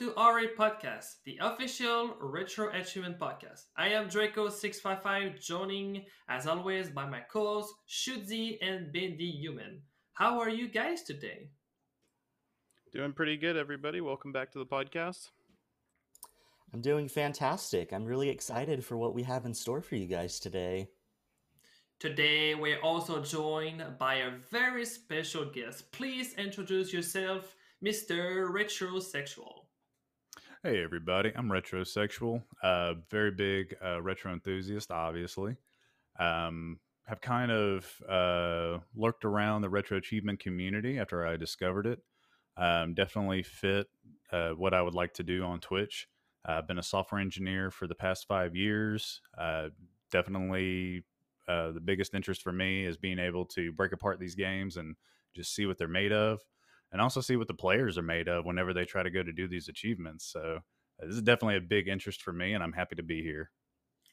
Welcome to RA Podcast, the official Retro Achievement Podcast. I am Draco655, joining as always by my co hosts Shudzi and Bendy Human. How are you guys today? Doing pretty good, everybody. Welcome back to the podcast. I'm doing fantastic. I'm really excited for what we have in store for you guys today. Today, we're also joined by a very special guest. Please introduce yourself, Mr. Retrosexual. Hey, everybody. I'm Retrosexual. Uh, very big uh, retro enthusiast, obviously. Um, have kind of uh, lurked around the retro achievement community after I discovered it. Um, definitely fit uh, what I would like to do on Twitch. I've been a software engineer for the past five years. Uh, definitely uh, the biggest interest for me is being able to break apart these games and just see what they're made of and also see what the players are made of whenever they try to go to do these achievements. So uh, this is definitely a big interest for me and I'm happy to be here.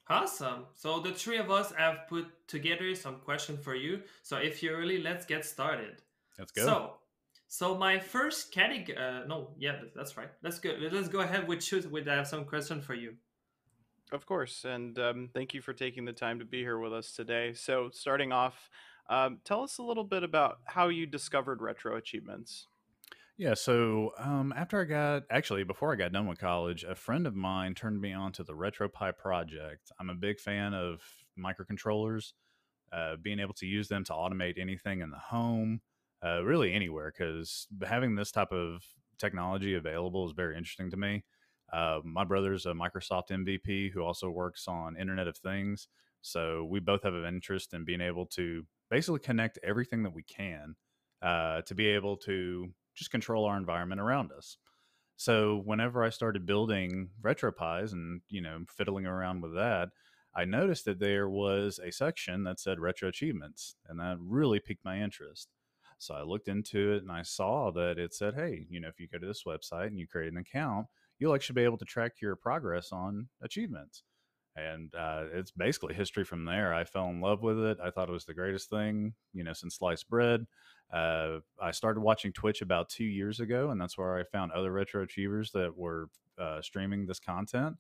Awesome. So the three of us have put together some questions for you. So if you're ready, let's get started. Let's go. So, so my first category, uh, no, yeah, that's right. Let's go. Let's go ahead with shoot. With I have some question for you. Of course, and um, thank you for taking the time to be here with us today. So, starting off, um, tell us a little bit about how you discovered retro achievements. Yeah, so um, after I got actually before I got done with college, a friend of mine turned me on to the RetroPie project. I'm a big fan of microcontrollers, uh, being able to use them to automate anything in the home, uh, really anywhere, because having this type of technology available is very interesting to me. Uh, my brother's a Microsoft MVP who also works on Internet of Things, so we both have an interest in being able to basically connect everything that we can uh, to be able to just control our environment around us. So whenever I started building RetroPies and you know fiddling around with that, I noticed that there was a section that said retro achievements, and that really piqued my interest. So I looked into it and I saw that it said, hey, you know, if you go to this website and you create an account, you'll actually be able to track your progress on achievements. And uh, it's basically history from there. I fell in love with it. I thought it was the greatest thing, you know, since sliced bread. Uh, I started watching Twitch about two years ago, and that's where I found other retro achievers that were uh, streaming this content,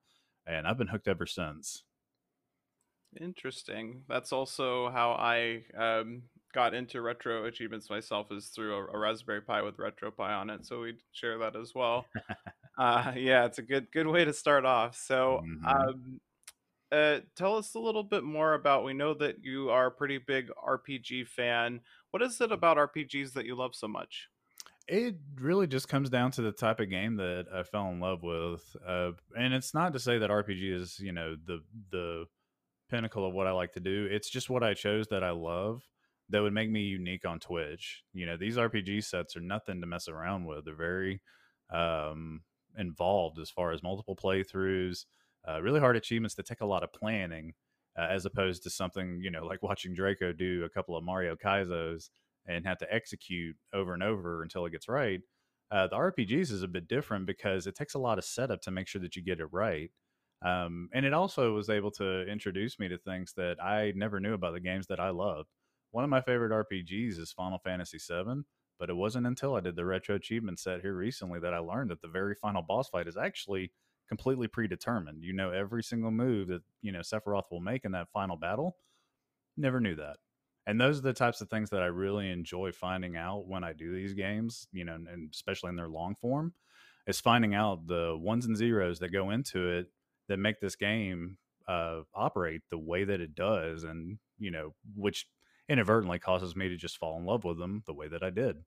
and I've been hooked ever since. Interesting. That's also how I um, got into retro achievements myself is through a, a, Raspberry Pi with RetroPie on it. So we'd share that as well. uh, yeah, it's a good good way to start off. So mm-hmm. um, uh, tell us a little bit more about. We know that you are a pretty big RPG fan. What is it about RPGs that you love so much? It really just comes down to the type of game that I fell in love with, uh, and it's not to say that RPG is you know the the pinnacle of what I like to do. It's just what I chose that I love that would make me unique on Twitch. You know, these RPG sets are nothing to mess around with. They're very um, involved as far as multiple playthroughs, uh, really hard achievements that take a lot of planning, uh, as opposed to something you know like watching Draco do a couple of Mario Kaizos and have to execute over and over until it gets right. Uh, the RPGs is a bit different because it takes a lot of setup to make sure that you get it right. Um, and it also was able to introduce me to things that I never knew about the games that I loved. One of my favorite RPGs is Final Fantasy VII, but it wasn't until I did the retro achievement set here recently that I learned that the very final boss fight is actually completely predetermined. You know every single move that you know Sephiroth will make in that final battle. Never knew that. And those are the types of things that I really enjoy finding out when I do these games, you know, and especially in their long form, is finding out the ones and zeros that go into it that make this game uh, operate the way that it does, and you know, which inadvertently causes me to just fall in love with them the way that I did.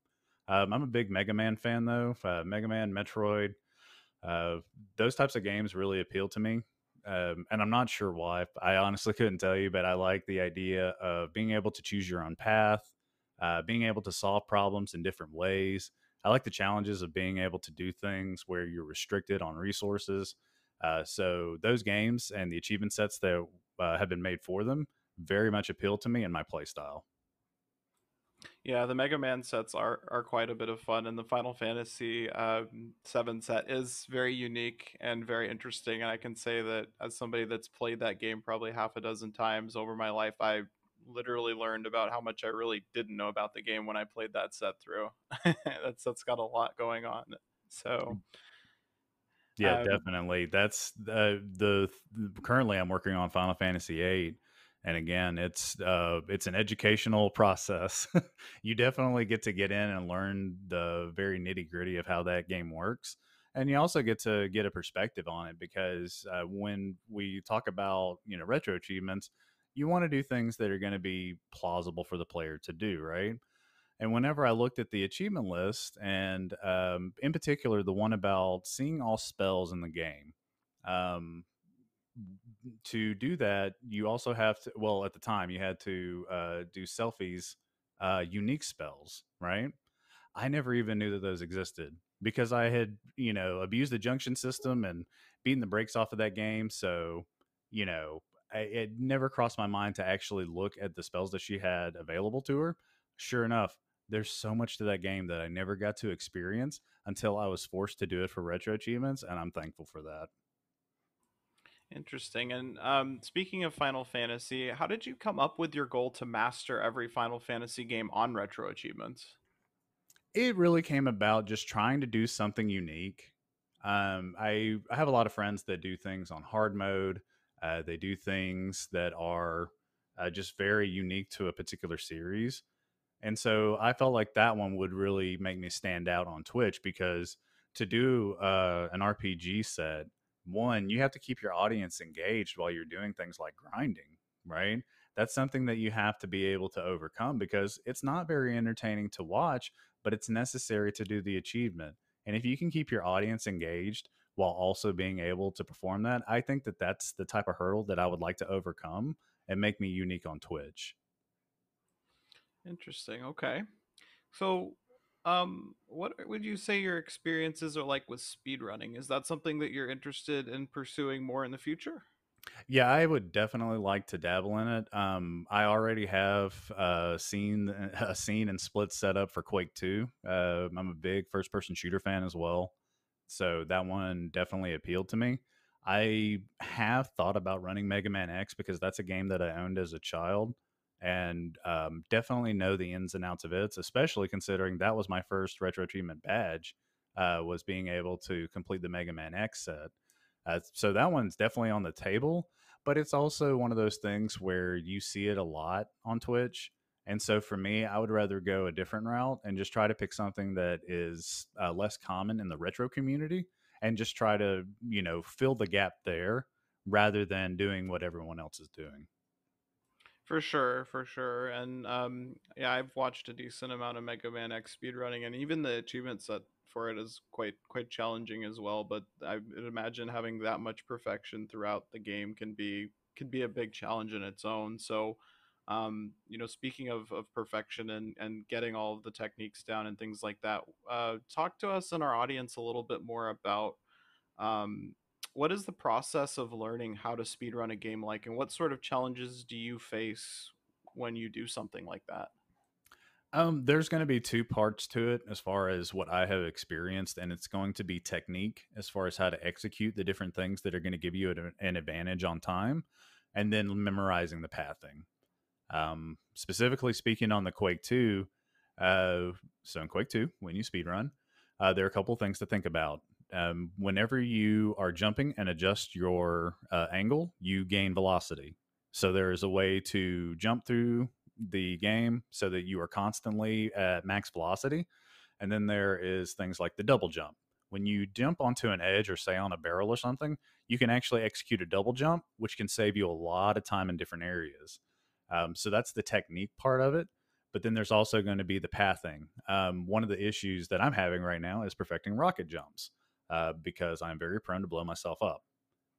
Um, I'm a big Mega Man fan, though. Uh, Mega Man, Metroid, uh, those types of games really appeal to me. Um, and I'm not sure why. I honestly couldn't tell you, but I like the idea of being able to choose your own path, uh, being able to solve problems in different ways. I like the challenges of being able to do things where you're restricted on resources. Uh, so those games and the achievement sets that uh, have been made for them very much appeal to me and my playstyle. Yeah, the Mega Man sets are are quite a bit of fun, and the Final Fantasy um, Seven set is very unique and very interesting. And I can say that as somebody that's played that game probably half a dozen times over my life, I literally learned about how much I really didn't know about the game when I played that set through. that's that's got a lot going on. So Yeah, Um, definitely. That's uh, the, the currently I'm working on Final Fantasy VIII, and again, it's uh, it's an educational process. you definitely get to get in and learn the very nitty gritty of how that game works, and you also get to get a perspective on it because uh, when we talk about you know retro achievements, you want to do things that are going to be plausible for the player to do, right? And whenever I looked at the achievement list, and um, in particular the one about seeing all spells in the game, um, to do that, you also have to. Well, at the time, you had to uh, do Selphie's, uh, unique spells, right? I never even knew that those existed because I had, you know, abused the junction system and beaten the brakes off of that game. So, you know, I, it never crossed my mind to actually look at the spells that she had available to her. Sure enough, there's so much to that game that I never got to experience until I was forced to do it for retro achievements, and I'm thankful for that. Interesting. And um, speaking of Final Fantasy, how did you come up with your goal to master every Final Fantasy game on retro achievements? It really came about just trying to do something unique. Um, I, I have a lot of friends that do things on hard mode. Uh, they do things that are uh, just very unique to a particular series. And so I felt like that one would really make me stand out on Twitch because to do uh, an RPG set, one, you have to keep your audience engaged while you're doing things like grinding, right? That's something that you have to be able to overcome because it's not very entertaining to watch, but it's necessary to do the achievement. And if you can keep your audience engaged while also being able to perform that, I think that that's the type of hurdle that I would like to overcome and make me unique on Twitch. Interesting. Okay. So, um, what would you say your experiences are like with speedrunning? Is that something that you're interested in pursuing more in the future? Yeah, I would definitely like to dabble in it. Um, I already have uh, seen a scene and split set up for Quake Two. Uh, I'm a big first-person shooter fan as well, so that one definitely appealed to me. I have thought about running Mega Man X because that's a game that I owned as a child, and um, definitely know the ins and outs of it. Especially considering that was my first retro achievement badge, uh, was being able to complete the Mega Man X set. Uh, so that one's definitely on the table, but it's also one of those things where you see it a lot on Twitch. And so for me, I would rather go a different route and just try to pick something that is uh, less common in the retro community and just try to, you know, fill the gap there rather than doing what everyone else is doing. For sure, for sure. And um, yeah, I've watched a decent amount of Mega Man X speedrunning, and even the achievement set for it is quite quite challenging as well. But I imagine having that much perfection throughout the game can be can be a big challenge in its own. So, um, you know, speaking of, of perfection and and getting all of the techniques down and things like that, uh, talk to us and our audience a little bit more about um, what is the process of learning how to speedrun a game like, and what sort of challenges do you face when you do something like that? Um, there's going to be two parts to it as far as what I have experienced, and it's going to be technique as far as how to execute the different things that are going to give you an, an advantage on time, and then memorizing the pathing. Um, specifically speaking on the Quake 2, uh, so in Quake 2, when you speedrun, uh, there are a couple things to think about. Um, whenever you are jumping and adjust your uh, angle, you gain velocity. So there is a way to jump through the game so that you are constantly at max velocity. And then there is things like the double jump. When you jump onto an edge or say on a barrel or something, you can actually execute a double jump, which can save you a lot of time in different areas. Um, so that's the technique part of it. But then there's also going to be the pathing. Um, one of the issues that I'm having right now is perfecting rocket jumps uh, because I'm very prone to blow myself up.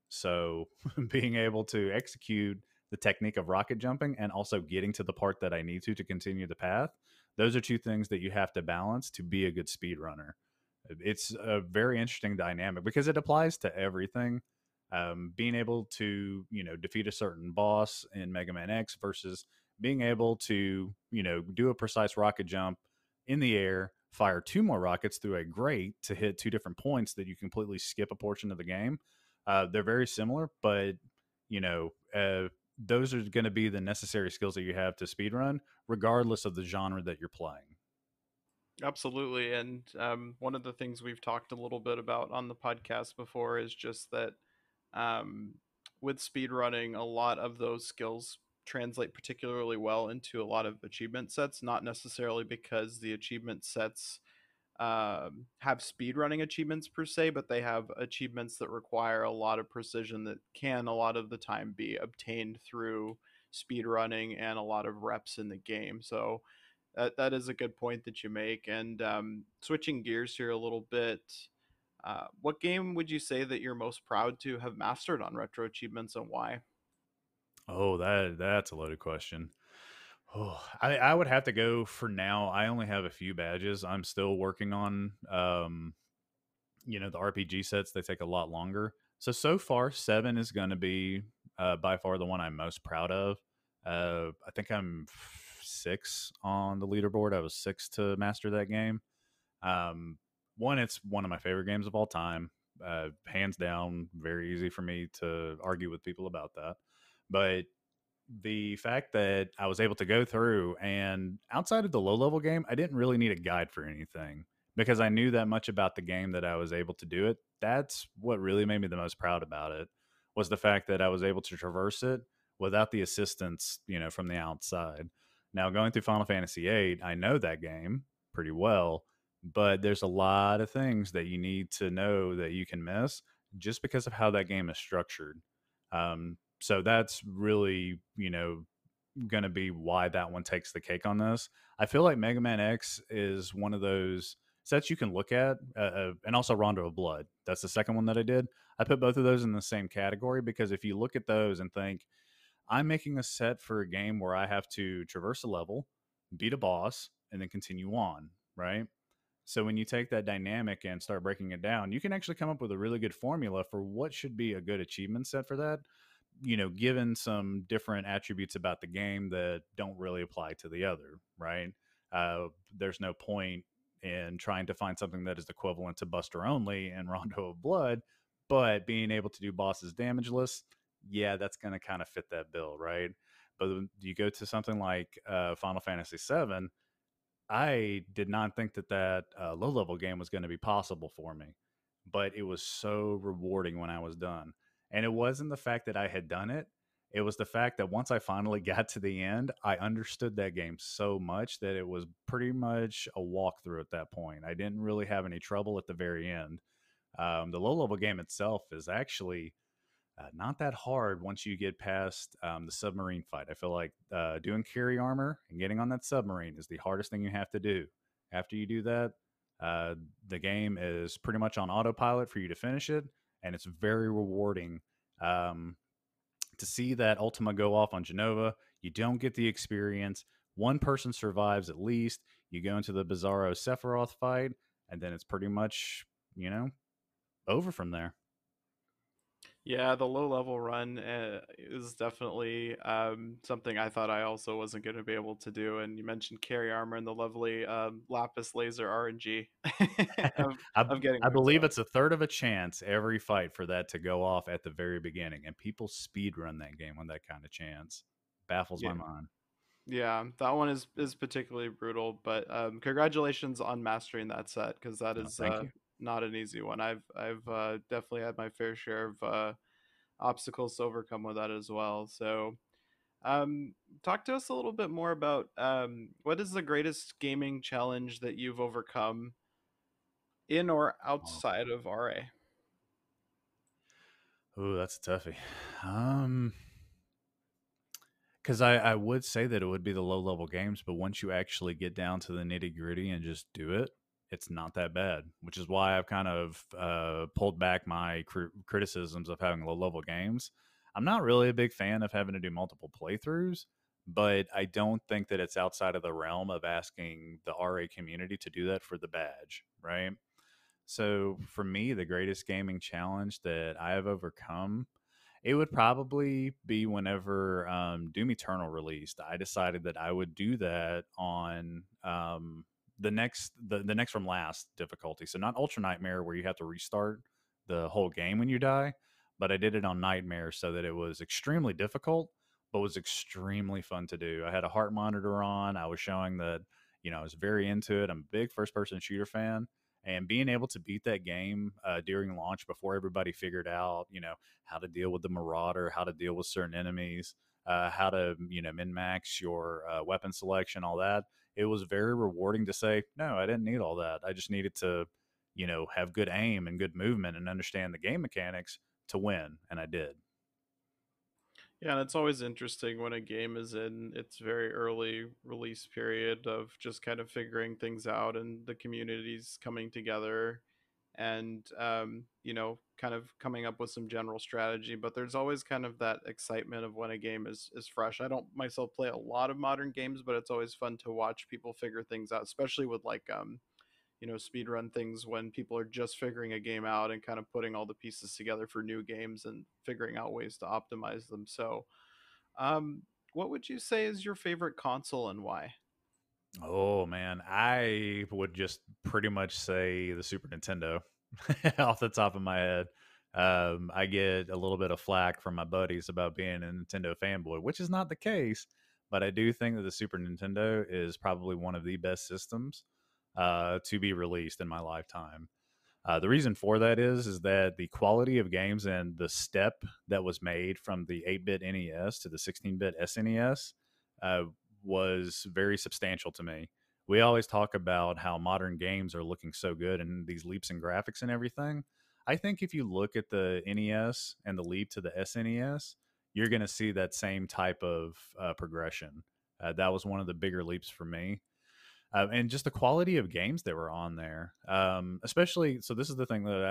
So being able to execute the technique of rocket jumping and also getting to the part that I need to to continue the path. Those are two things that you have to balance to be a good speed runner. It's a very interesting dynamic because it applies to everything. Um, being able to you know defeat a certain boss in Mega Man X versus being able to you know do a precise rocket jump in the air, fire two more rockets through a grate to hit two different points that you completely skip a portion of the game. Uh, they're very similar, but you know, uh, those are going to be the necessary skills that you have to speedrun, regardless of the genre that you're playing. Absolutely. And um, one of the things we've talked a little bit about on the podcast before is just that um, with speedrunning, a lot of those skills translate particularly well into a lot of achievement sets, not necessarily because the achievement sets um, have speedrunning achievements per se, but they have achievements that require a lot of precision that can a lot of the time be obtained through speed running and a lot of reps in the game. So that, that is a good point that you make. And um, switching gears here a little bit, uh, what game would you say that you're most proud to have mastered on retro achievements and why? Oh, that that's a loaded question. Oh, I, I would have to go for now. I only have a few badges. I'm still working on um, you know, the RPG sets, they take a lot longer. So so far, seven is gonna be uh, by far the one I'm most proud of. Uh, I think I'm six on the leaderboard. I was six to master that game. Um, one, it's one of my favorite games of all time. Uh, hands down, very easy for me to argue with people about that. But the fact that I was able to go through and outside of the low level game, I didn't really need a guide for anything because I knew that much about the game that I was able to do it. That's what really made me the most proud about it was the fact that I was able to traverse it without the assistance, you know, from the outside. Now, going through Final Fantasy VIII, I know that game pretty well, but there's a lot of things that you need to know that you can miss just because of how that game is structured. Um, so that's really, you know, going to be why that one takes the cake on this. I feel like Mega Man X is one of those sets you can look at, uh, uh, and also Rondo of Blood. That's the second one that I did. I put both of those in the same category because if you look at those and think, I'm making a set for a game where I have to traverse a level, beat a boss, and then continue on, right? So when you take that dynamic and start breaking it down, you can actually come up with a really good formula for what should be a good achievement set for that. You know, given some different attributes about the game that don't really apply to the other, right? Uh, there's no point in trying to find something that is equivalent to Buster only and Rondo of Blood, but being able to do bosses damageless yeah, that's going to kind of fit that bill, right? But you go to something like uh, Final Fantasy VII, I did not think that that uh, low level game was going to be possible for me, but it was so rewarding when I was done. And it wasn't the fact that I had done it, it was the fact that once I finally got to the end, I understood that game so much that it was pretty much a walkthrough at that point. I didn't really have any trouble at the very end. Um, the low level game itself is actually uh, not that hard once you get past um, the submarine fight. I feel like uh, doing carry armor and getting on that submarine is the hardest thing you have to do. After you do that, uh, the game is pretty much on autopilot for you to finish it, and it's very rewarding um, to see that Ultima go off on Jenova. You don't get the experience. One person survives at least. You go into the Bizarro Sephiroth fight, and then it's pretty much, you know, over from there. Yeah, the low level run uh, is definitely um, something I thought I also wasn't going to be able to do. And you mentioned carry armor and the lovely um, lapis laser RNG. of, I, of getting I believe it's a third of a chance every fight for that to go off at the very beginning, and people speed run that game on that kind of chance. Baffles yeah. my mind. Yeah, that one is is particularly brutal. But um, congratulations on mastering that set because that is oh, uh, not an easy one. I've I've uh, definitely had my fair share of uh, obstacles to overcome with that as well. So, um, talk to us a little bit more about um, what is the greatest gaming challenge that you've overcome in or outside oh. of RA. Oh, that's a toughie. Um, because I, I would say that it would be the low level games, but once you actually get down to the nitty gritty and just do it, it's not that bad, which is why I've kind of uh, pulled back my cr- criticisms of having low level games. I'm not really a big fan of having to do multiple playthroughs, but I don't think that it's outside of the realm of asking the RA community to do that for the badge, right? So for me, the greatest gaming challenge that I have overcome, it would probably be whenever um, Doom Eternal released. I decided that I would do that on um, the next the, the next from last difficulty. So not Ultra Nightmare where you have to restart the whole game when you die, but I did it on Nightmare so that it was extremely difficult, but was extremely fun to do. I had a heart monitor on. I was showing that You know, I was very into it. I'm a big first person shooter fan. And being able to beat that game uh, during launch before everybody figured out, you know, how to deal with the Marauder, how to deal with certain enemies, uh, how to, you know, min max your uh, weapon selection, all that, it was very rewarding to say, no, I didn't need all that. I just needed to, you know, have good aim and good movement and understand the game mechanics to win. And I did. Yeah, and it's always interesting when a game is in its very early release period of just kind of figuring things out and the communities coming together and um, you know kind of coming up with some general strategy but there's always kind of that excitement of when a game is is fresh. I don't myself play a lot of modern games but it's always fun to watch people figure things out especially with like um, you know speed run things when people are just figuring a game out and kind of putting all the pieces together for new games and figuring out ways to optimize them. So um, what would you say is your favorite console and why oh man i would just pretty much say the super nintendo off the top of my head um, i get a little bit of flack from my buddies about being a nintendo fanboy which is not the case but i do think that the super nintendo is probably one of the best systems uh, to be released in my lifetime. Uh, the reason for that is is that the quality of games and the step that was made from the 8-bit NES to the 16-bit SNES uh, was very substantial to me. We always talk about how modern games are looking so good and these leaps in graphics and everything. I think if you look at the NES and the leap to the SNES, you're going to see that same type of uh, progression. Uh, that was one of the bigger leaps for me uh, and just the quality of games that were on there. Um, especially, so this is the thing that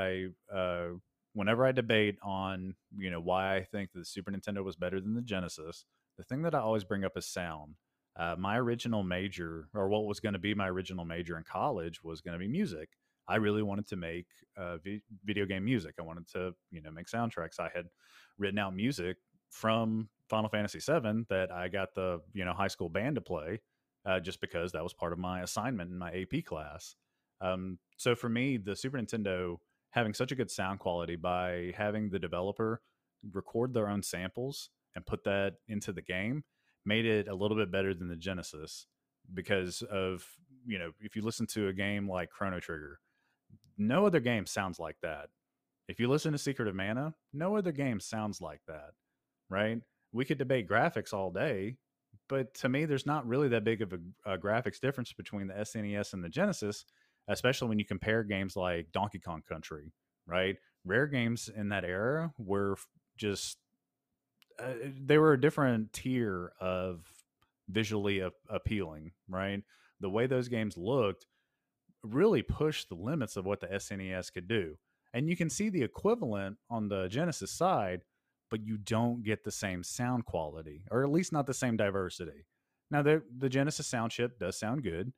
I, uh, whenever I debate on, you know, why I think the Super Nintendo was better than the Genesis, the thing that I always bring up is sound. Uh, my original major, or what was going to be my original major in college, was going to be music. I really wanted to make uh, v- video game music. I wanted to, you know, make soundtracks. I had written out music from Final Fantasy VII that I got the, you know, high school band to play uh, just because that was part of my assignment in my AP class. Um, so for me, the Super Nintendo having such a good sound quality by having the developer record their own samples and put that into the game made it a little bit better than the Genesis because of, you know, if you listen to a game like Chrono Trigger, no other game sounds like that. If you listen to Secret of Mana, no other game sounds like that, right? We could debate graphics all day, but to me, there's not really that big of a, a, graphics difference between the SNES and the Genesis, especially when you compare games like Donkey Kong Country, right? Rare games in that era were just uh, they were a different tier of visually a- appealing, right? The way those games looked really pushed the limits of what the SNES could do. And you can see the equivalent on the Genesis side but you don't get the same sound quality, or at least not the same diversity. Now, the the Genesis sound chip does sound good,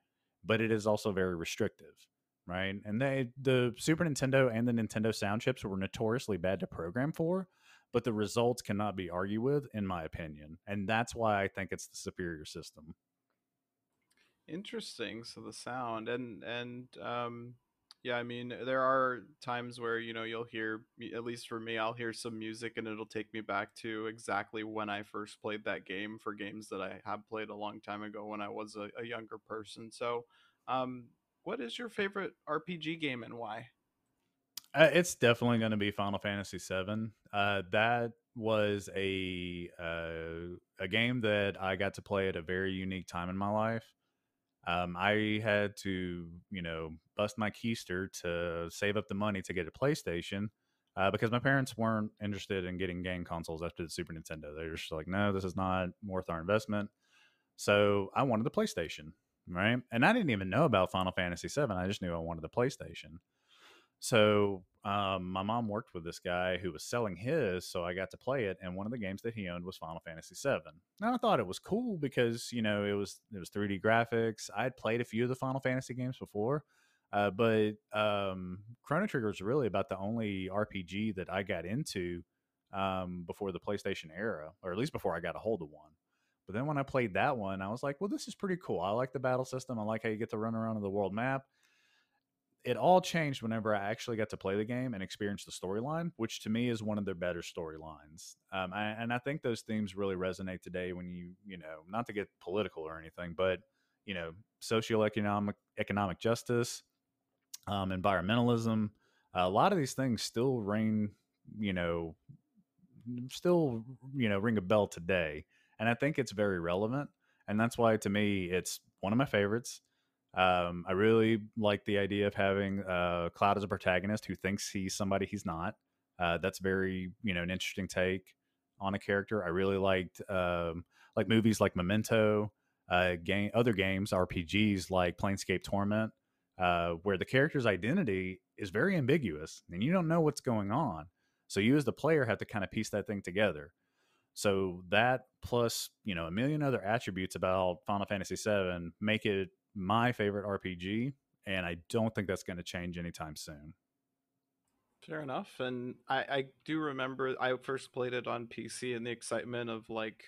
but it is also very restrictive, right? And they the Super Nintendo and the Nintendo sound chips were notoriously bad to program for, but the results cannot be argued with, in my opinion, and that's why I think it's the superior system. Interesting. So the sound and and um yeah, I mean, there are times where, you know, you'll hear, at least for me, I'll hear some music and it'll take me back to exactly when I first played that game for games that I have played a long time ago when I was a, a younger person. So, um, what is your favorite RPG game and why? Uh, it's definitely going to be Final Fantasy VII. Uh, that was a uh, a game that I got to play at a very unique time in my life. Um, I had to, you know, bust my keister to save up the money to get a PlayStation uh, because my parents weren't interested in getting game consoles after the Super Nintendo. They were just like, no, this is not worth our investment. So I wanted the PlayStation, right? And I didn't even know about Final Fantasy VII. I just knew I wanted the PlayStation. So um, my mom worked with this guy who was selling his, so I got to play it. And one of the games that he owned was Final Fantasy VII. And I thought it was cool because you know it was it was 3D graphics. I had played a few of the Final Fantasy games before, uh, but um, Chrono Trigger was really about the only RPG that I got into um, before the PlayStation era, or at least before I got a hold of one. But then when I played that one, I was like, well, this is pretty cool. I like the battle system. I like how you get to run around on the world map it all changed whenever I actually got to play the game and experience the storyline, which to me is one of their better storylines. Um, and I think those themes really resonate today when you, you know, not to get political or anything, but you know, socioeconomic economic justice, um, environmentalism. a lot of these things still reign, you know, still you know ring a bell today, and I think it's very relevant, and that's why to me it's one of my favorites. Um, I really like the idea of having uh, Cloud as a protagonist who thinks he's somebody he's not. Uh, that's very you know an interesting take on a character. I really liked um, like movies like Memento, uh, game other games RPGs like Planescape Torment, uh, where the character's identity is very ambiguous and you don't know what's going on. So you as the player have to kind of piece that thing together. So that plus you know a million other attributes about Final Fantasy VII make it my favorite RPG, and I don't think that's going to change anytime soon. Fair enough. And I, I do remember I first played it on PC and the excitement of like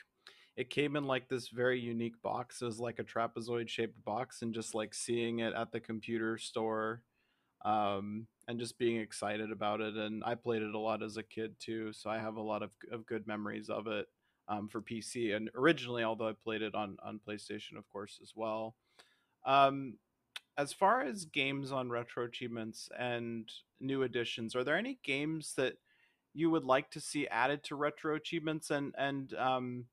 it came in like this very unique box. It was like a trapezoid shaped box and just like seeing it at the computer store um, and just being excited about it. And I played it a lot as a kid too, so I have a lot of, of good memories of it um, for PC. And originally, although I played it on on PlayStation, of course, as well. Um, as far as games on retro achievements and new additions, are there any games that you would like to see added to retro achievements? And and um,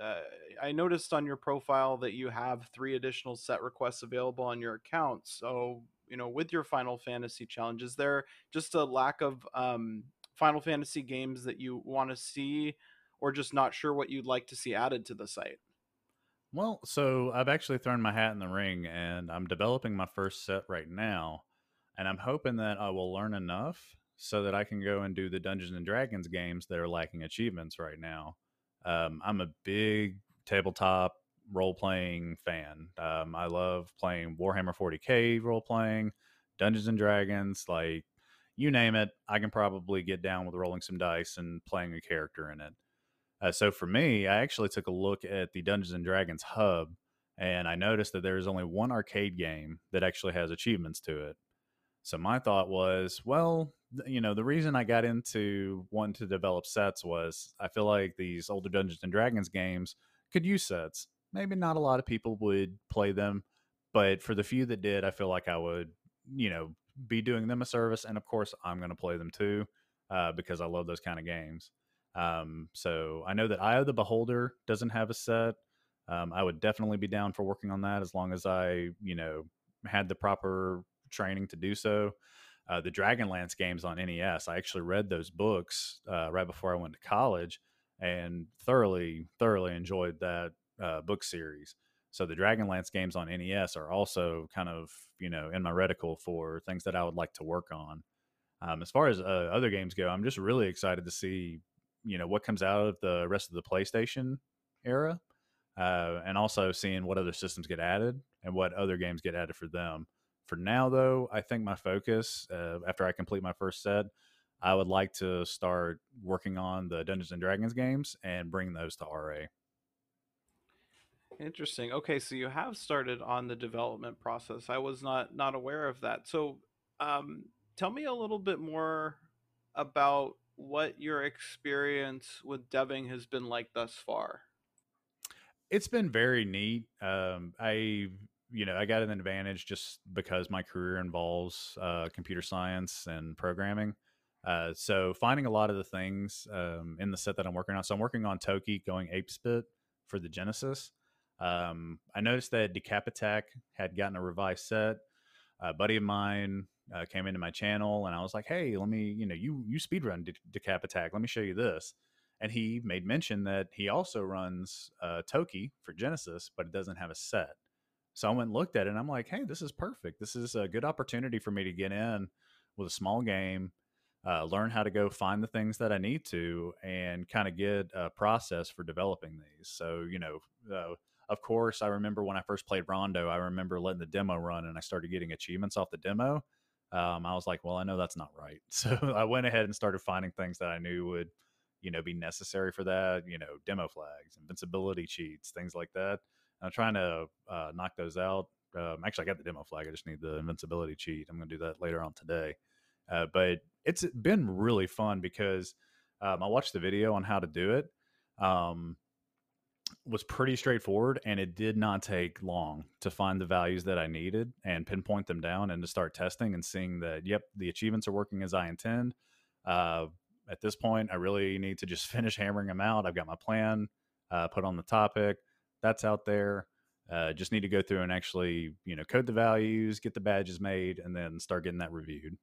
uh, I noticed on your profile that you have three additional set requests available on your account. So you know, with your Final Fantasy challenge, is there just a lack of um, Final Fantasy games that you want to see, or just not sure what you'd like to see added to the site? Well, so I've actually thrown my hat in the ring and I'm developing my first set right now. And I'm hoping that I will learn enough so that I can go and do the Dungeons and Dragons games that are lacking achievements right now. Um, I'm a big tabletop role playing fan. Um, I love playing Warhammer 40k role playing, Dungeons and Dragons, like you name it. I can probably get down with rolling some dice and playing a character in it. Uh, so for me, I actually took a look at the Dungeons and Dragons hub, and I noticed that there's only one arcade game that actually has achievements to it. So my thought was, well, you know, the reason I got into wanting to develop sets was I feel like these older Dungeons and Dragons games could use sets. Maybe not a lot of people would play them, but for the few that did, I feel like I would, you know, be doing them a service. And of course, I'm going to play them too uh, because I love those kind of games. Um, so I know that Eye of the Beholder doesn't have a set. Um, I would definitely be down for working on that as long as I, you know, had the proper training to do so. Uh, the Dragonlance games on NES, I actually read those books uh, right before I went to college and thoroughly, thoroughly enjoyed that uh, book series. So the Dragonlance games on NES are also kind of, you know, in my reticle for things that I would like to work on. Um, as far as uh, other games go, I'm just really excited to see you know what comes out of the rest of the PlayStation era, uh, and also seeing what other systems get added and what other games get added for them. For now, though, I think my focus uh, after I complete my first set, I would like to start working on the Dungeons and Dragons games and bring those to RA. Interesting. Okay, so you have started on the development process. I was not not aware of that. So, um, tell me a little bit more about what your experience with deving has been like thus far. It's been very neat. Um, I, you know, I got an advantage just because my career involves uh, computer science and programming. Uh, so finding a lot of the things um, in the set that I'm working on. So I'm working on Toki going ape spit for the Genesis. Um, I noticed that DecapAttack had gotten a revised set. A buddy of mine uh, came into my channel and I was like, "Hey, let me, you know, you you speedrun De- DecapAttack. Let me show you this." And he made mention that he also runs uh, Toki for Genesis, but it doesn't have a set. So I went and looked at it, and I'm like, "Hey, this is perfect. This is a good opportunity for me to get in with a small game, uh, learn how to go find the things that I need to, and kind of get a process for developing these." So you know. Uh, of course, I remember when I first played Rondo, I remember letting the demo run and I started getting achievements off the demo um, I was like, well, I know that's not right. So I went ahead and started finding things that I knew would, you know, be necessary for that. You know, demo flags, invincibility cheats, things like that. I'm trying to uh, knock those out. Um, actually, I got the demo flag. I just need the invincibility cheat. I'm going to do that later on today. Uh, but it's been really fun because um, I watched the video on how to do it. Um, was pretty straightforward and it did not take long to find the values that I needed and pinpoint them down and to start testing and seeing that yep, the achievements are working as I intend. Uh, at this point, I really need to just finish hammering them out. I've got my plan uh, put on the topic. That's out there. Uh, just need to go through and actually, you know, code the values, get the badges made, and then start getting that reviewed.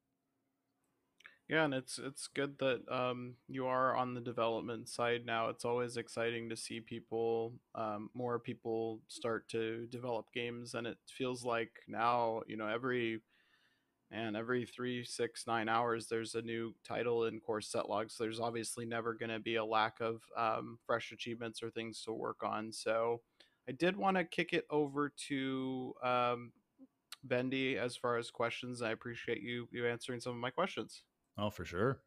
Yeah, and it's it's good that um, you are on the development side now. It's always exciting to see people, um, more people start to develop games, and it feels like now, you know, every and every three, six, nine hours, there's a new title in course set logs. There's obviously never going to be a lack of um, fresh achievements or things to work on. So I did want to kick it over to um, Bendy as far as questions. I appreciate you you answering some of my questions. Oh, for sure.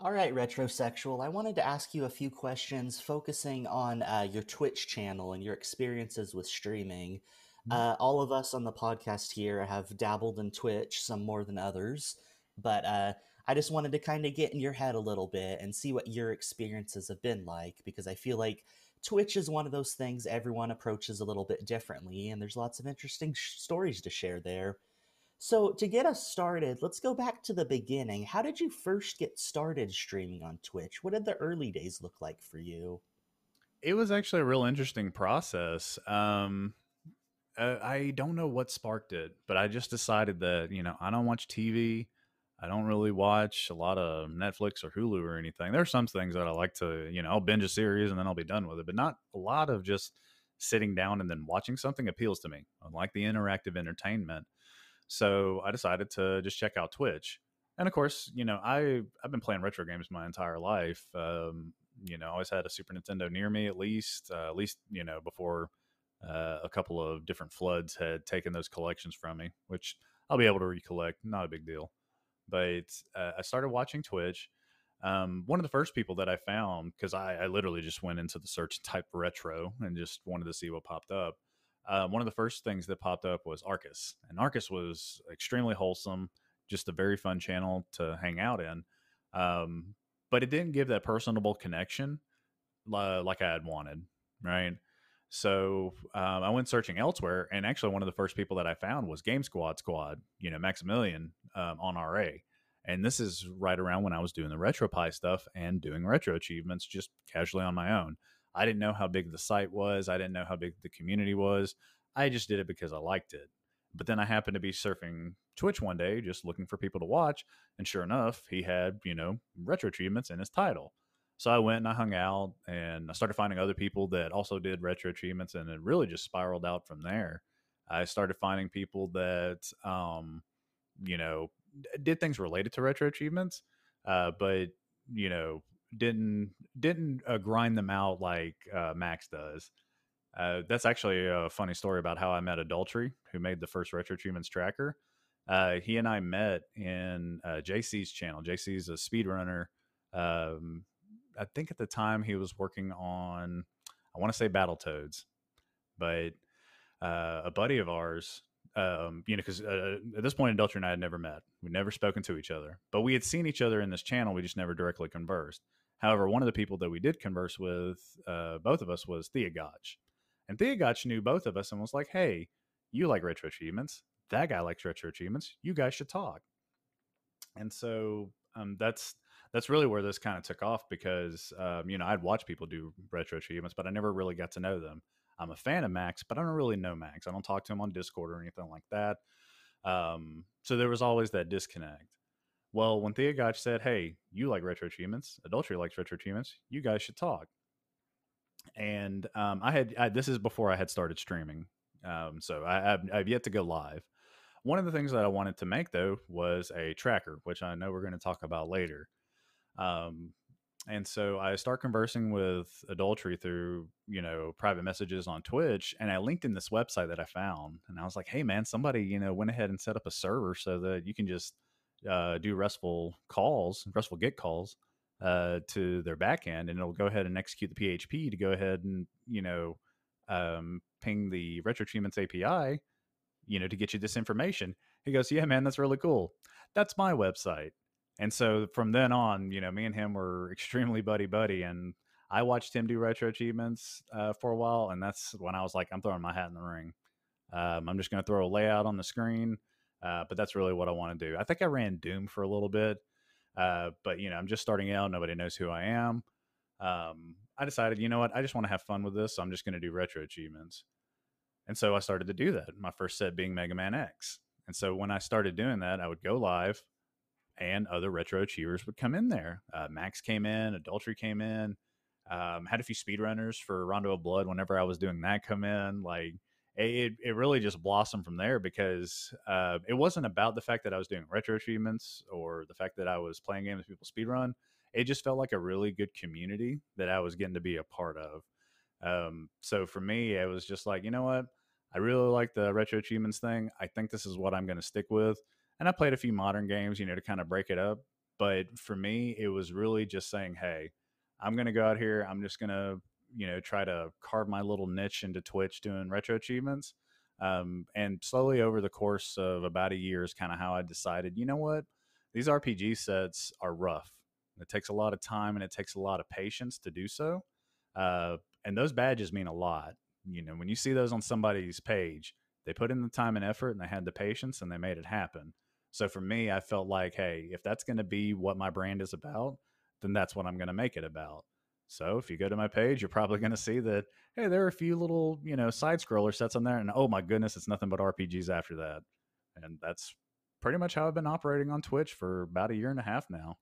All right, Retrosexual. I wanted to ask you a few questions focusing on uh, your Twitch channel and your experiences with streaming. Mm-hmm. Uh, all of us on the podcast here have dabbled in Twitch, some more than others, but uh, I just wanted to kind of get in your head a little bit and see what your experiences have been like because I feel like Twitch is one of those things everyone approaches a little bit differently, and there's lots of interesting sh- stories to share there. So, to get us started, let's go back to the beginning. How did you first get started streaming on Twitch? What did the early days look like for you? It was actually a real interesting process. Um, uh, I don't know what sparked it, but I just decided that, you know, I don't watch TV. I don't really watch a lot of Netflix or Hulu or anything. There are some things that I like to, you know, I'll binge a series and then I'll be done with it, but not a lot of just sitting down and then watching something appeals to me. I like the interactive entertainment. So I decided to just check out Twitch. And of course, you know, I I've been playing retro games my entire life. Um, you know, I always had a Super Nintendo near me at least, uh, at least, you know, before uh, a couple of different floods had taken those collections from me, which I'll be able to recollect. Not a big deal but uh, I started watching Twitch. Um, one of the first people that I found, because I, I, literally just went into the search and type retro and just wanted to see what popped up. Uh, one of the first things that popped up was Arcus, and Arcus was extremely wholesome, just a very fun channel to hang out in. Um, but it didn't give that personable connection uh, like I had wanted, right? So um, I went searching elsewhere, and actually, one of the first people that I found was Game Squad Squad, you know, Maximilian um, on RA. And this is right around when I was doing the RetroPie stuff and doing retro achievements just casually on my own. I didn't know how big the site was, I didn't know how big the community was. I just did it because I liked it. But then I happened to be surfing Twitch one day, just looking for people to watch. And sure enough, he had, you know, retro achievements in his title. So I went and I hung out and I started finding other people that also did retro achievements and it really just spiraled out from there. I started finding people that, um, you know, did things related to retro achievements, uh, but, you know, didn't didn't uh, grind them out like uh, Max does. Uh, that's actually a funny story about how I met Adultery, who made the first retro achievements tracker. Uh, he and I met in uh, JC's channel. JC's a speedrunner. Um, I think at the time he was working on, I want to say Battletoads, but uh, a buddy of ours, um, you know, because at this point, Adultery and I had never met. We'd never spoken to each other, but we had seen each other in this channel. We just never directly conversed. However, one of the people that we did converse with, uh, both of us, was Thea Gotch. And Thea Gotch knew both of us and was like, hey, you like retro achievements. That guy likes retro achievements. You guys should talk. And so um, that's that's really where this kind of took off because um, you know I'd watch people do retro achievements, but I never really got to know them. I'm a fan of Max, but I don't really know Max. I don't talk to him on Discord or anything like that. Um, so there was always that disconnect. Well, when Thea Gotch said, "Hey, you like retro achievements? Adultery likes retro achievements. You guys should talk." And um, I had I, this is before I had started streaming, um, so I, have I've yet to go live. One of the things that I wanted to make though was a tracker, which I know we're going to talk about later. Um, and so I start conversing with adultery through, you know, private messages on Twitch. And I linked in this website that I found. And I was like, hey, man, somebody, you know, went ahead and set up a server so that you can just uh, do RESTful calls, RESTful GET calls uh, to their backend. And it'll go ahead and execute the PHP to go ahead and, you know, um, ping the Retro Achievements API, you know, to get you this information. He goes, yeah, man, that's really cool. That's my website. And so from then on, you know, me and him were extremely buddy buddy, and I watched him do retro achievements uh, for a while, and that's when I was like, I'm throwing my hat in the ring. Um, I'm just going to throw a layout on the screen, uh, but that's really what I want to do. I think I ran Doom for a little bit, uh, but you know, I'm just starting out. Nobody knows who I am. Um, I decided, you know what, I just want to have fun with this, so I'm just going to do retro achievements. And so I started to do that. My first set being Mega Man X. And so when I started doing that, I would go live, and other retro achievers would come in there. Uh, Max came in, Adultery came in. Um, had a few speedrunners for Rondo of Blood whenever I was doing that come in. Like it, it really just blossomed from there because uh, it wasn't about the fact that I was doing retro achievements or the fact that I was playing games people speedrun. It just felt like a really good community that I was getting to be a part of. Um, so for me, it was just like, you know what? I really like the retro achievements thing. I think this is what I'm going to stick with. And I played a few modern games, you know, to kind of break it up. But for me, it was really just saying, hey, I'm going to go out here. I'm just going to, you know, try to carve my little niche into Twitch doing retro achievements. Um, and slowly over the course of about a year is kind of how I decided, you know what? These RPG sets are rough. It takes a lot of time and it takes a lot of patience to do so. Uh, and those badges mean a lot. You know, when you see those on somebody's page, they put in the time and effort and they had the patience and they made it happen. So for me, I felt like, hey, if that's going to be what my brand is about, then that's what I'm going to make it about. So if you go to my page, you're probably going to see that, hey, there are a few little, you know, side scroller sets on there. And oh my goodness, it's nothing but RPGs after that. And that's pretty much how I've been operating on Twitch for about a year and a half now.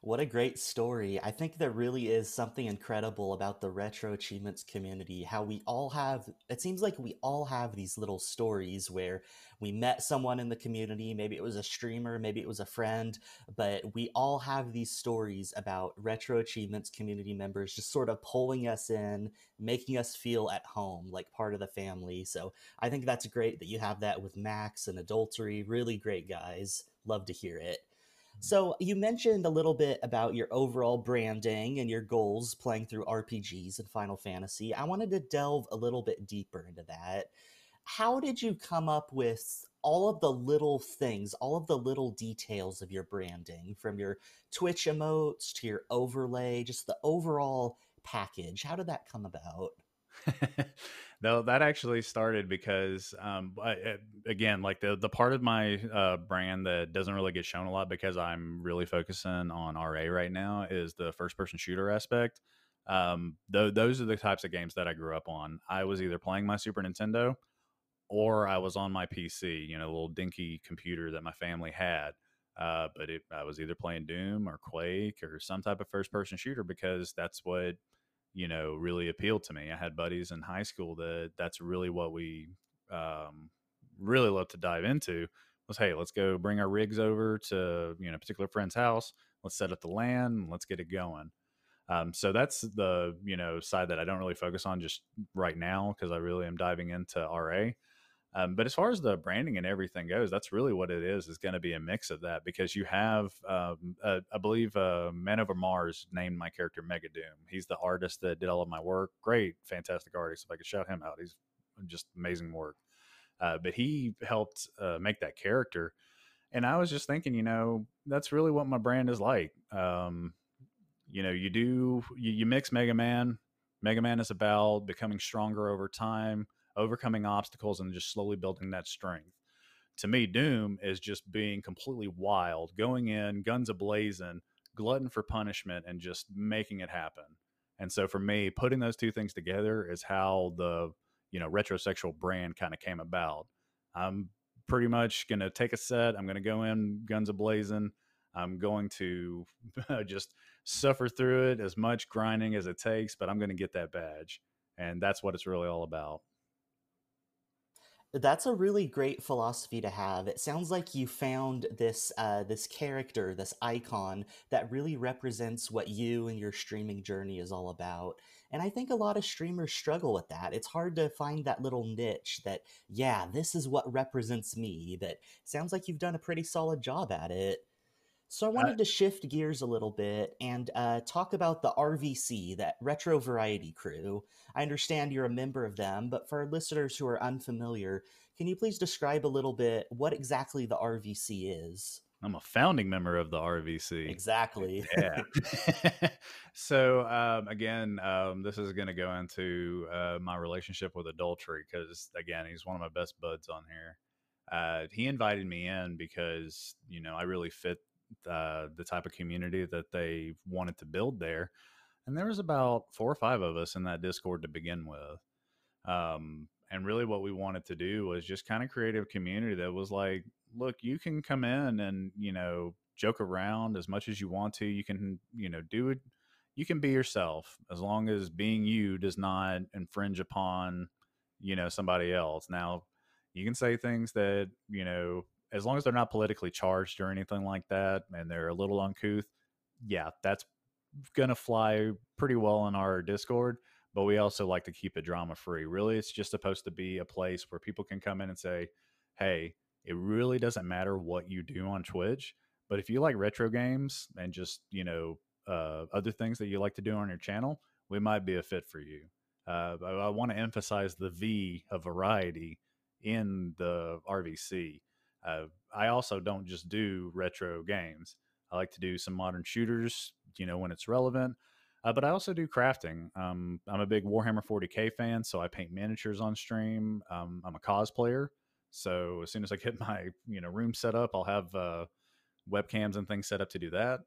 What a great story. I think there really is something incredible about the retro achievements community. How we all have, it seems like we all have these little stories where we met someone in the community. Maybe it was a streamer, maybe it was a friend, but we all have these stories about retro achievements community members just sort of pulling us in, making us feel at home, like part of the family. So I think that's great that you have that with Max and Adultery. Really great guys. Love to hear it. So you mentioned a little bit about your overall branding and your goals playing through RPGs and Final Fantasy. I wanted to delve a little bit deeper into that. How did you come up with all of the little things, all of the little details of your branding, from your Twitch emotes to your overlay, just the overall package? How did that come about? No, that actually started because, um, I, eh, again, like the the part of my uh, brand that doesn't really get shown a lot because I'm really focusing on RA right now is the first person shooter aspect. Um, th- those are the types of games that I grew up on. I was either playing my Super Nintendo or I was on my PC, you know, a little dinky computer that my family had. Uh, but it, I was either playing Doom or Quake or some type of first person shooter because that's what you know really appealed to me. I had buddies in high school that that's really what we um, really love to dive into was hey let's go bring our rigs over to you know a particular friend's house let's set up the LAN. let's get it going um, so that's the you know side that i don't really focus on just right now because i really am diving into ra um, but as far as the branding and everything goes, that's really what it is. Is going to be a mix of that because you have, um, uh, I believe, uh, Man Over Mars named my character Mega Doom. He's the artist that did all of my work. Great, fantastic artist. If I could shout him out, he's just amazing work. Uh, but he helped uh, make that character, and I was just thinking, you know, that's really what my brand is like. Um, you know, you do you, you mix Mega Man. Mega Man is about becoming stronger over time overcoming obstacles and just slowly building that strength. To me, Doom is just being completely wild, going in, guns ablazing, glutton for punishment, and just making it happen. And so for me, putting those two things together is how the you know retrosexual brand kind of came about. I'm pretty much going to take a set. I'm going to go in guns ablazing. I'm going to just suffer through it as much grinding as it takes, but I'm going to get that badge. And that's what it's really all about. That's a really great philosophy to have. It sounds like you found this uh, this character, this icon that really represents what you and your streaming journey is all about. And I think a lot of streamers struggle with that. It's hard to find that little niche that, yeah, this is what represents me. That sounds like you've done a pretty solid job at it. So I wanted uh, to shift gears a little bit and uh, talk about the RVC, that Retro Variety Crew. I understand you're a member of them, but for our listeners who are unfamiliar, can you please describe a little bit what exactly the RVC is? I'm a founding member of the RVC. Exactly. Yeah. so um, again, um, this is going to go into uh, my relationship with adultery because again, he's one of my best buds on here. Uh, he invited me in because you know I really fit uh, the type of community that they wanted to build there, and there was about four or five of us in that Discord to begin with. Um, and really, what we wanted to do was just kind of create a community that was like, look, you can come in and you know joke around as much as you want to. You can you know do it. You can be yourself as long as being you does not infringe upon you know somebody else. Now, you can say things that you know as long as they're not politically charged or anything like that, and they're a little uncouth. Yeah, that's gonna fly pretty well in our Discord but we also like to keep it drama free. Really, it's just supposed to be a place where people can come in and say, hey, it really doesn't matter what you do on Twitch, but if you like retro games and just, you know, uh, other things that you like to do on your channel, we might be a fit for you. Uh, I, I want to emphasize the V of variety in the RVC. Uh, I also don't just do retro games. I like to do some modern shooters, you know, when it's relevant. Uh, but I also do crafting. Um, I'm a big Warhammer 40k fan, so I paint miniatures on stream. Um, I'm a cosplayer, so as soon as I get my you know room set up, I'll have uh, webcams and things set up to do that,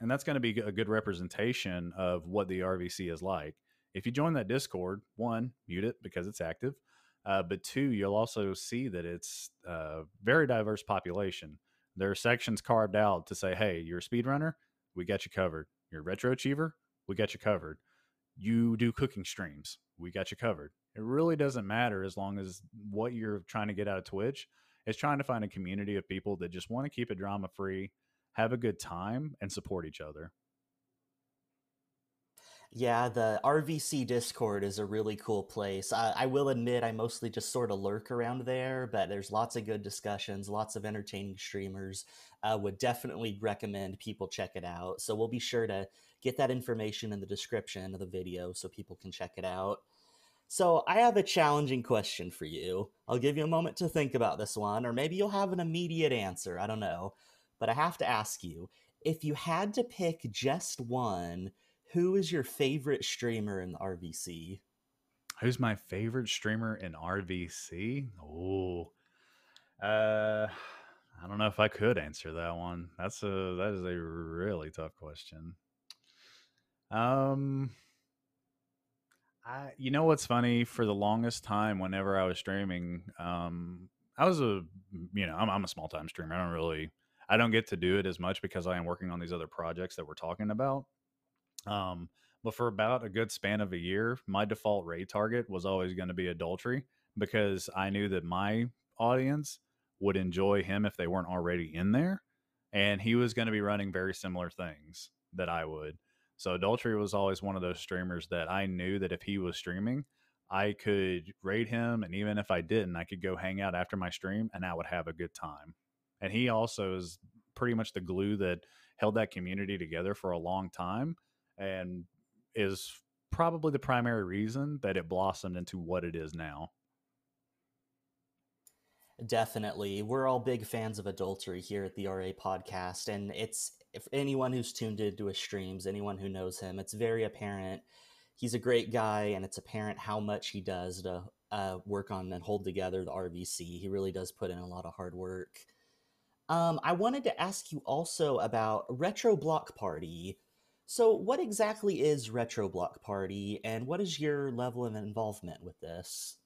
and that's going to be a good representation of what the RVC is like. If you join that Discord, one, mute it because it's active, uh, but two, you'll also see that it's a uh, very diverse population. There are sections carved out to say, "Hey, you're a speedrunner, we got you covered. You're a retro achiever, we got you covered. You do cooking streams, we got you covered. It really doesn't matter as long as what you're trying to get out of Twitch is trying to find a community of people that just want to keep it drama free, have a good time, and support each other. Yeah, the RVC Discord is a really cool place. I, I, will admit I mostly just sort of lurk around there, but there's lots of good discussions, lots of entertaining streamers. I would definitely recommend people check it out. So we'll be sure to get that information in the description of the video so people can check it out. So, I have a challenging question for you. I'll give you a moment to think about this one, or maybe you'll have an immediate answer. I don't know. But I have to ask you if you had to pick just one, who is your favorite streamer in the RVC? Who's my favorite streamer in RVC? Oh, uh, I don't know if I could answer that one. That's a that is a really tough question. Um, I you know what's funny? For the longest time, whenever I was streaming, um, I was a you know I'm, I'm a small time streamer. I don't really I don't get to do it as much because I am working on these other projects that we're talking about. Um, but for about a good span of a year, my default raid target was always going to be adultery because I knew that my audience would enjoy him if they weren't already in there, and he was going to be running very similar things that I would. So Adultery was always one of those streamers that I knew that if he was streaming, I could raid him, and even if I didn't, I could go hang out after my stream, and I would have a good time. And he also is pretty much the glue that held that community together for a long time, and is probably the primary reason that it blossomed into what it is now. Definitely. We're all big fans of adultery here at the RA podcast, and it's if anyone who's tuned into his streams, anyone who knows him, it's very apparent he's a great guy, and it's apparent how much he does to uh, work on and hold together the RVC. He really does put in a lot of hard work. Um, I wanted to ask you also about Retro Block Party. So, what exactly is Retro Block Party, and what is your level of involvement with this?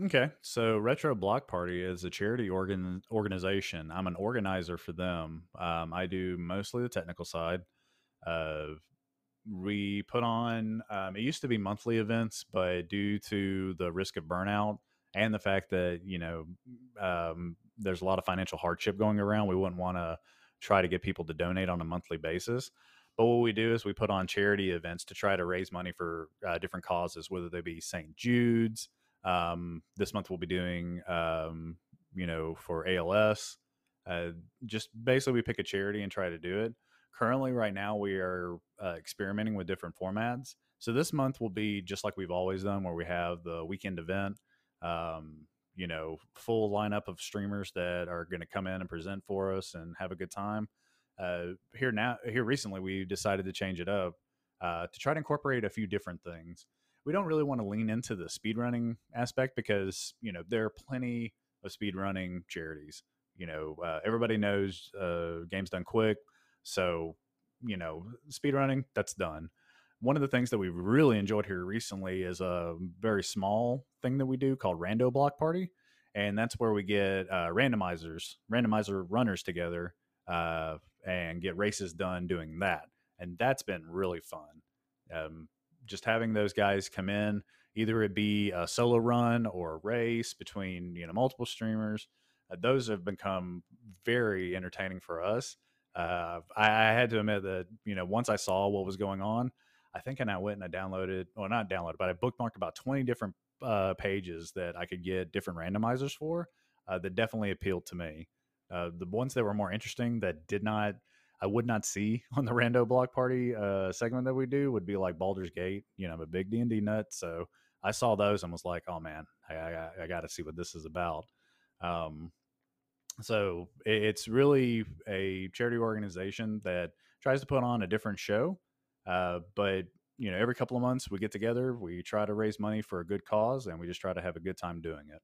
Okay, so Retro Block Party is a charity organ organization. I'm an organizer for them. Um, I do mostly the technical side. Uh, we put on. Um, it used to be monthly events, but due to the risk of burnout and the fact that you know um, there's a lot of financial hardship going around, we wouldn't want to try to get people to donate on a monthly basis. But what we do is we put on charity events to try to raise money for uh, different causes, whether they be St. Jude's um, this month we'll be doing, um, you know, for ALS. Uh, just basically, we pick a charity and try to do it. Currently, right now, we are uh, experimenting with different formats. So this month will be just like we've always done, where we have the weekend event. Um, you know full lineup of streamers that are going to come in and present for us and have a good time. Uh, here now, here recently, we decided to change it up uh, to try to incorporate a few different things. We don't really want to lean into the speedrunning aspect because you know there are plenty of speedrunning charities. You know, uh, everybody knows uh, games done quick, so you know speedrunning that's done one of the things that we've really enjoyed here recently is a very small thing that we do called Rando Block Party, and that's where we get uh, randomizers, randomizer runners together, uh, and get races done doing that, and that's been really fun. Um, just having those guys come in, either it be a solo run or a race between you know multiple streamers, uh, those have become very entertaining for us. Uh, I, I had to admit that you know once I saw what was going on, I think and I went and I downloaded, well, not downloaded, but I bookmarked about 20 different uh, pages that I could get different randomizers for uh, that definitely appealed to me. Uh, the ones that were more interesting that did not, I would not see on the Rando Block Party uh, segment that we do would be like Baldur's Gate. You know, I'm a big D and D nut, so I saw those and was like, oh man, I, I, I got to see what this is about. Um, so it's really a charity organization that tries to put on a different show uh, but you know, every couple of months we get together, we try to raise money for a good cause, and we just try to have a good time doing it.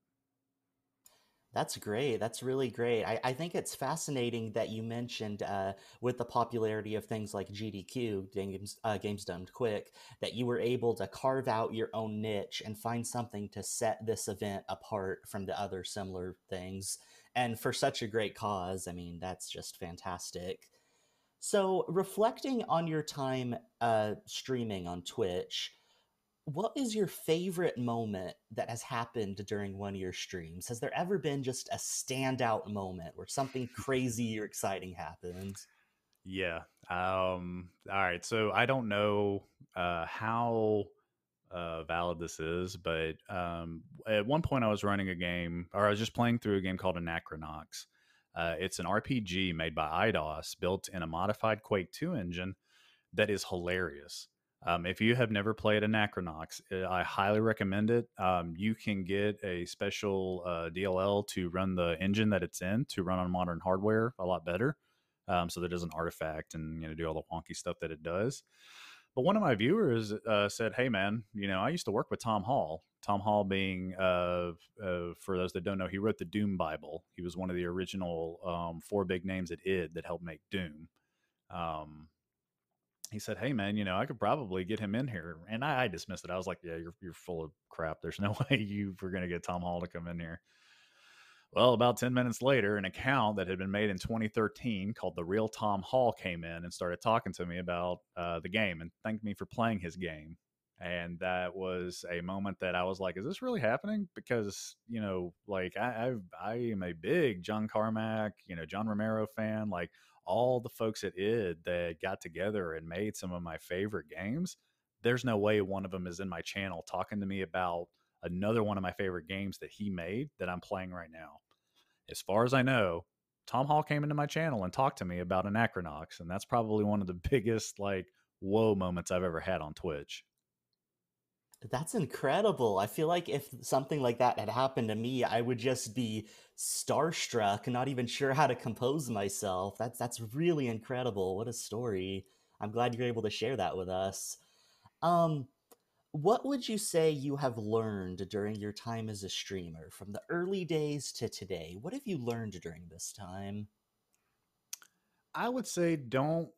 That's great. That's really great. I, I think it's fascinating that you mentioned uh, with the popularity of things like GDQ, games, uh, games done quick, that you were able to carve out your own niche and find something to set this event apart from the other similar things. And for such a great cause, I mean, that's just fantastic. So, reflecting on your time uh, streaming on Twitch, what is your favorite moment that has happened during one of your streams? Has there ever been just a standout moment where something crazy or exciting happened? Yeah. Um, all right. So I don't know uh, how uh, valid this is, but um, at one point I was running a game, or I was just playing through a game called Anachronox uh, it's an RPG made by Eidos, built in a modified Quake 2 engine that is hilarious. Um, if you have never played Anachronox, uh, I highly recommend it. Um, you can get a special uh, DLL to run the engine that it's in to run on modern hardware a lot better, um, so that doesn't artifact and you know do all the wonky stuff that it does. But one of my viewers uh, said, "Hey, man, you know, I used to work with Tom Hall. Tom Hall being, uh, uh, for those that don't know, he wrote the Doom Bible. He was one of the original um, four big names at id that helped make Doom. Um, he said, "Hey, man, you know, I could probably get him in here." And I, I dismissed it. I was like, "Yeah, you're you're full of crap. There's no way you were going to get Tom Hall to come in here." Well, about 10 minutes later, an account that had been made in 2013 called The Real Tom Hall came in and started talking to me about uh, the game and thanked me for playing his game. And that was a moment that I was like, is this really happening? Because, you know, like I, I, I am a big John Carmack, you know, John Romero fan. Like all the folks at id that got together and made some of my favorite games, there's no way one of them is in my channel talking to me about another one of my favorite games that he made that I'm playing right now. As far as I know, Tom Hall came into my channel and talked to me about Anachronox, and that's probably one of the biggest like whoa moments I've ever had on Twitch. That's incredible. I feel like if something like that had happened to me, I would just be starstruck, not even sure how to compose myself. That's that's really incredible. What a story. I'm glad you're able to share that with us. Um what would you say you have learned during your time as a streamer from the early days to today? What have you learned during this time? I would say don't.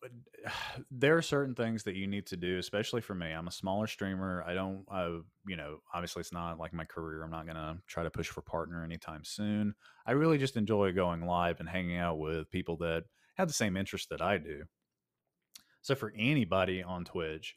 There are certain things that you need to do, especially for me. I'm a smaller streamer. I don't, uh, you know, obviously it's not like my career. I'm not going to try to push for partner anytime soon. I really just enjoy going live and hanging out with people that have the same interests that I do. So for anybody on Twitch,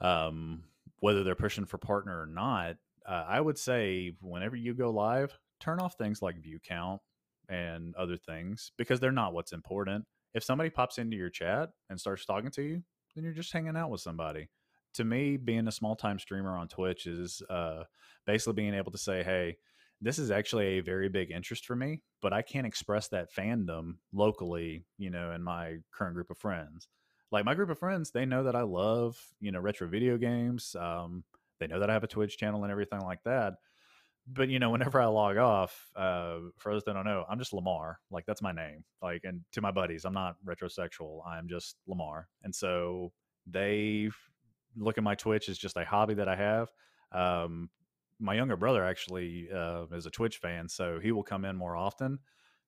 um, whether they're pushing for partner or not, uh, I would say whenever you go live, turn off things like view count and other things because they're not what's important. If somebody pops into your chat and starts talking to you, then you're just hanging out with somebody. To me, being a small time streamer on Twitch is uh, basically being able to say, hey, this is actually a very big interest for me, but I can't express that fandom locally, you know, in my current group of friends like my group of friends, they know that I love, you know, retro video games. Um, they know that I have a Twitch channel and everything like that. But you know, whenever I log off, uh, for those that don't know, I'm just Lamar. Like that's my name. Like, and to my buddies, I'm not retrosexual. I'm just Lamar. And so they look at my Twitch as just a hobby that I have. Um, my younger brother actually uh, is a Twitch fan, so he will come in more often.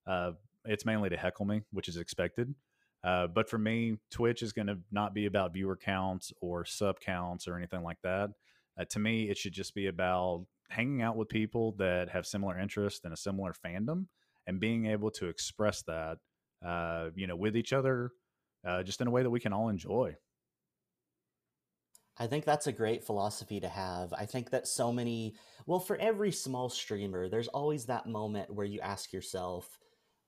Uh, it's mainly to heckle me, which is expected. Uh, but for me, Twitch is going to not be about viewer counts or sub counts or anything like that. Uh, to me, it should just be about hanging out with people that have similar interests and a similar fandom and being able to express that, uh, you know, with each other, uh, just in a way that we can all enjoy. I think that's a great philosophy to have. I think that so many, well, for every small streamer, there's always that moment where you ask yourself,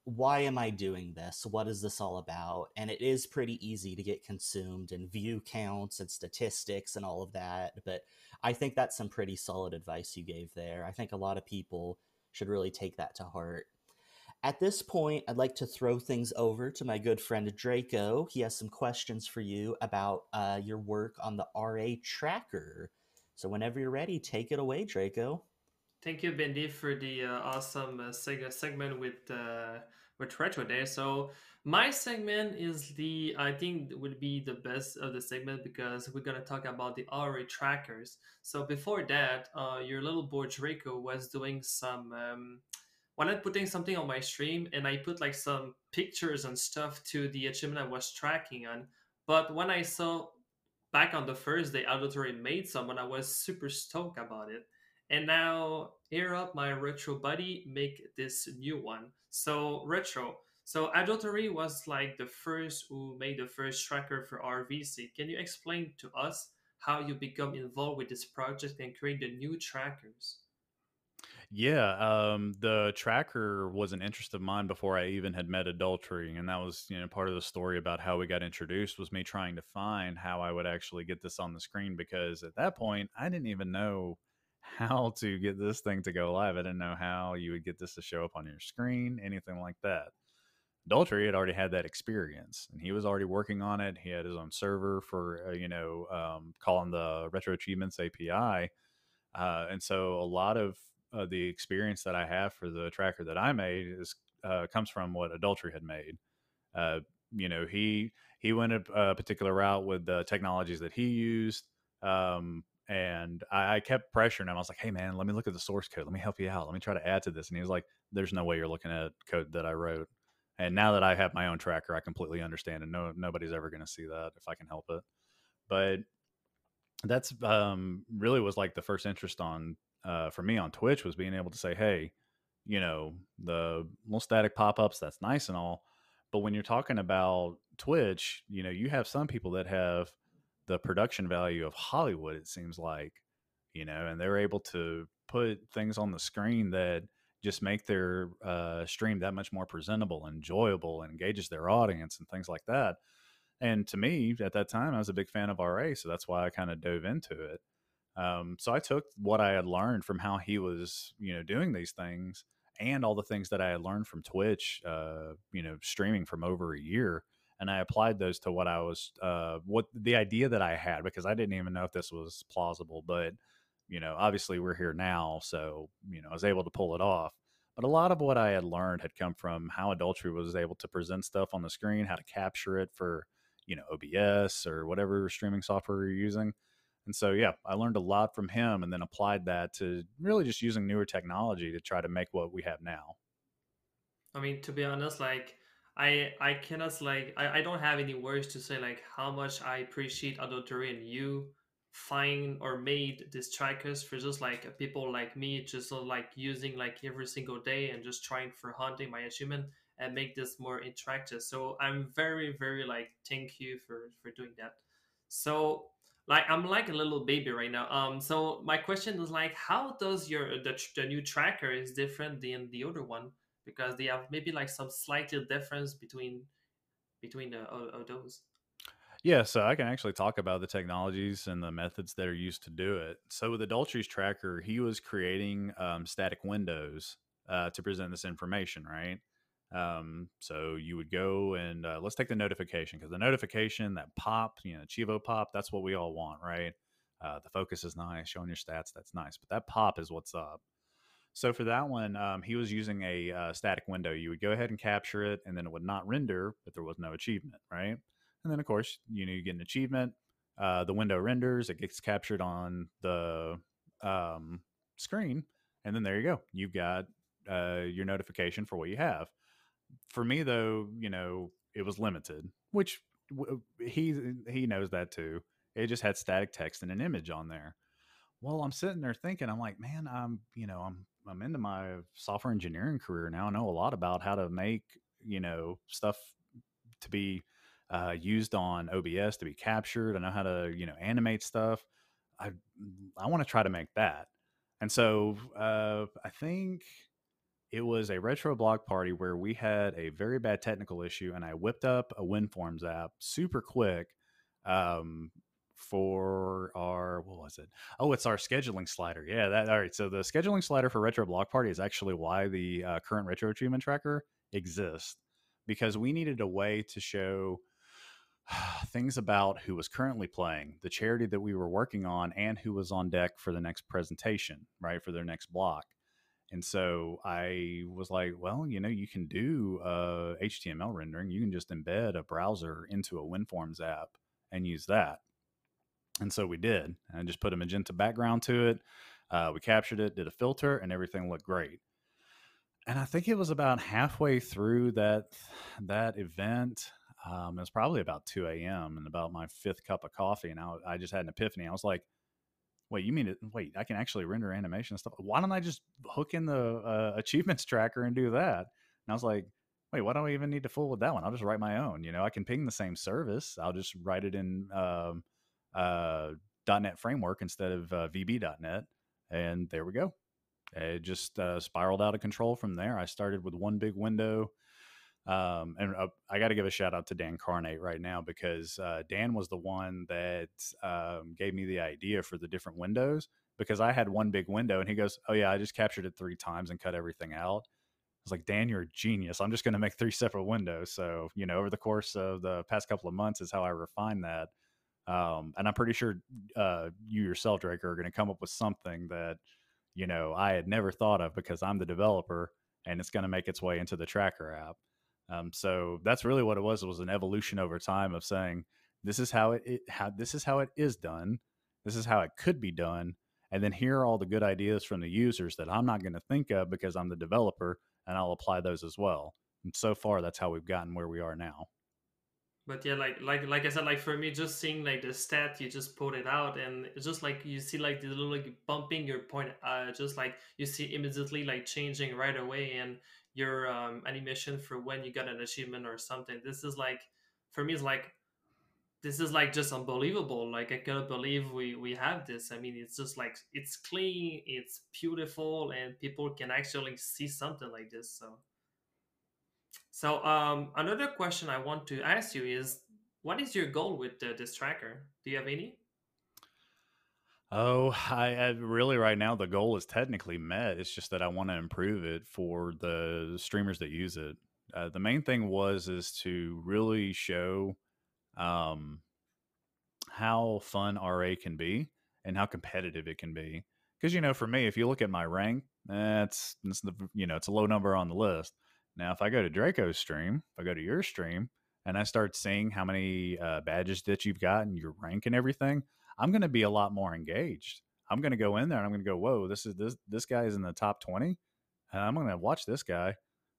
why am I doing this? What is this all about? And it is pretty easy to get consumed in view counts and statistics and all of that. But I think that's some pretty solid advice you gave there. I think a lot of people should really take that to heart. At this point, I'd like to throw things over to my good friend Draco. He has some questions for you about uh, your work on the RA tracker. So, whenever you're ready, take it away, Draco. Thank you, Bendy, for the uh, awesome uh, segment with uh, with retro there. So my segment is the I think would be the best of the segment because we're gonna talk about the RA trackers. So before that, uh, your little boy Draco was doing some. Um, wanted putting something on my stream and I put like some pictures and stuff to the achievement I was tracking on. But when I saw back on the first day Adultery made someone, I was super stoked about it. And now here up my retro buddy make this new one. So retro. So Adultery was like the first who made the first tracker for RVC. Can you explain to us how you become involved with this project and create the new trackers? Yeah, um, the tracker was an interest of mine before I even had met adultery, and that was you know part of the story about how we got introduced was me trying to find how I would actually get this on the screen because at that point I didn't even know how to get this thing to go live. I didn't know how you would get this to show up on your screen, anything like that. Adultery had already had that experience, and he was already working on it. He had his own server for uh, you know um, calling the Retro Achievements API, uh, and so a lot of uh, the experience that I have for the tracker that I made is uh, comes from what Adultery had made. Uh, you know, he he went a, a, particular route with the technologies that he used. Um, and I, I, kept pressuring him. I was like, "Hey, man, let me look at the source code. Let me help you out. Let me try to add to this." And he was like, "There's no way you're looking at code that I wrote." And now that I have my own tracker, I completely understand, and no nobody's ever going to see that if I can help it. But that's um, really was like the first interest on uh, for me on Twitch was being able to say, "Hey, you know, the little static pop ups. That's nice and all." But when you're talking about Twitch, you know, you have some people that have the production value of Hollywood, it seems like, you know, and they're able to put things on the screen that just make their uh, stream that much more presentable, enjoyable, and engages their audience and things like that. And to me, at that time, I was a big fan of RA, so that's why I kind of dove into it. Um, so I took what I had learned from how he was, you know, doing these things, and all the things that I had learned from Twitch, uh, you know, streaming from over a year, and I applied those to what I was uh, what the idea that I had because I didn't even know if this was plausible, but you know, obviously we're here now, so you know, I was able to pull it off. But a lot of what I had learned had come from how adultery was able to present stuff on the screen, how to capture it for you know OBS or whatever streaming software you're using. And so, yeah, I learned a lot from him and then applied that to really just using newer technology to try to make what we have now. I mean, to be honest, like I I cannot like I, I don't have any words to say like how much I appreciate adultery and you find or made these trackers for just like people like me just like using like every single day and just trying for hunting my achievement and make this more interactive. So i'm very very like thank you for for doing that. So like i'm like a little baby right now. Um so my question is like how does your the, the new tracker is different than the other one? Because they have maybe like some slightly difference between between the, uh, those. Yeah, so I can actually talk about the technologies and the methods that are used to do it. So with Adultery's tracker, he was creating um, static windows uh, to present this information, right? Um, so you would go and uh, let's take the notification because the notification, that pop, you know, cheevo pop, that's what we all want, right? Uh, the focus is nice, showing your stats, that's nice, but that pop is what's up. So for that one, um, he was using a uh, static window. You would go ahead and capture it, and then it would not render, but there was no achievement, right? And then of course, you know, you get an achievement. Uh, the window renders, it gets captured on the um, screen, and then there you go. You've got uh, your notification for what you have. For me, though, you know, it was limited, which w- he he knows that too. It just had static text and an image on there. Well, I'm sitting there thinking, I'm like, man, I'm you know, I'm I'm into my software engineering career now. I know a lot about how to make you know stuff to be uh, used on OBS to be captured. I know how to you know animate stuff. I I want to try to make that. And so uh, I think it was a retro block party where we had a very bad technical issue, and I whipped up a WinForms app super quick um, for our what was it? Oh, it's our scheduling slider. Yeah, that all right. So the scheduling slider for Retro Block Party is actually why the uh, current Retro Achievement Tracker exists because we needed a way to show things about who was currently playing, the charity that we were working on, and who was on deck for the next presentation, right for their next block. And so I was like, well, you know, you can do uh, HTML rendering. You can just embed a browser into a WinForms app and use that. And so we did. And just put a magenta background to it. Uh, we captured it, did a filter, and everything looked great. And I think it was about halfway through that that event. Um, it was probably about 2 a.m. and about my fifth cup of coffee. And I, I just had an epiphany. I was like, wait, you mean it? Wait, I can actually render animation and stuff. Why don't I just hook in the uh, achievements tracker and do that? And I was like, wait, why don't I even need to fool with that one? I'll just write my own. You know, I can ping the same service. I'll just write it in um, uh, .NET framework instead of uh, VB.NET, and there we go. It just uh, spiraled out of control from there. I started with one big window um, and uh, I got to give a shout out to Dan Carnate right now because uh, Dan was the one that um, gave me the idea for the different windows because I had one big window and he goes, Oh, yeah, I just captured it three times and cut everything out. I was like, Dan, you're a genius. I'm just going to make three separate windows. So, you know, over the course of the past couple of months is how I refined that. Um, and I'm pretty sure uh, you yourself, Drake, are going to come up with something that, you know, I had never thought of because I'm the developer and it's going to make its way into the tracker app. Um, so that's really what it was. It was an evolution over time of saying, this is how it, it how this is how it is done. This is how it could be done. And then here are all the good ideas from the users that I'm not going to think of because I'm the developer and I'll apply those as well. And so far, that's how we've gotten where we are now. But yeah, like like like I said, like for me, just seeing like the stat, you just put it out, and it's just like you see like the little like bumping your point, uh, just like you see immediately like changing right away, and your um, animation for when you got an achievement or something. This is like, for me, it's like, this is like just unbelievable. Like I cannot believe we we have this. I mean, it's just like it's clean, it's beautiful, and people can actually see something like this. So, so um, another question I want to ask you is, what is your goal with uh, this tracker? Do you have any? Oh, I, I really right now the goal is technically met. It's just that I want to improve it for the streamers that use it. Uh, the main thing was is to really show um, how fun RA can be and how competitive it can be. Because you know, for me, if you look at my rank, that's it's the you know it's a low number on the list. Now, if I go to Draco's stream, if I go to your stream, and I start seeing how many uh, badges that you've got and your rank and everything, I'm going to be a lot more engaged. I'm going to go in there and I'm going to go, whoa, this is this this guy is in the top 20. And I'm going to watch this guy,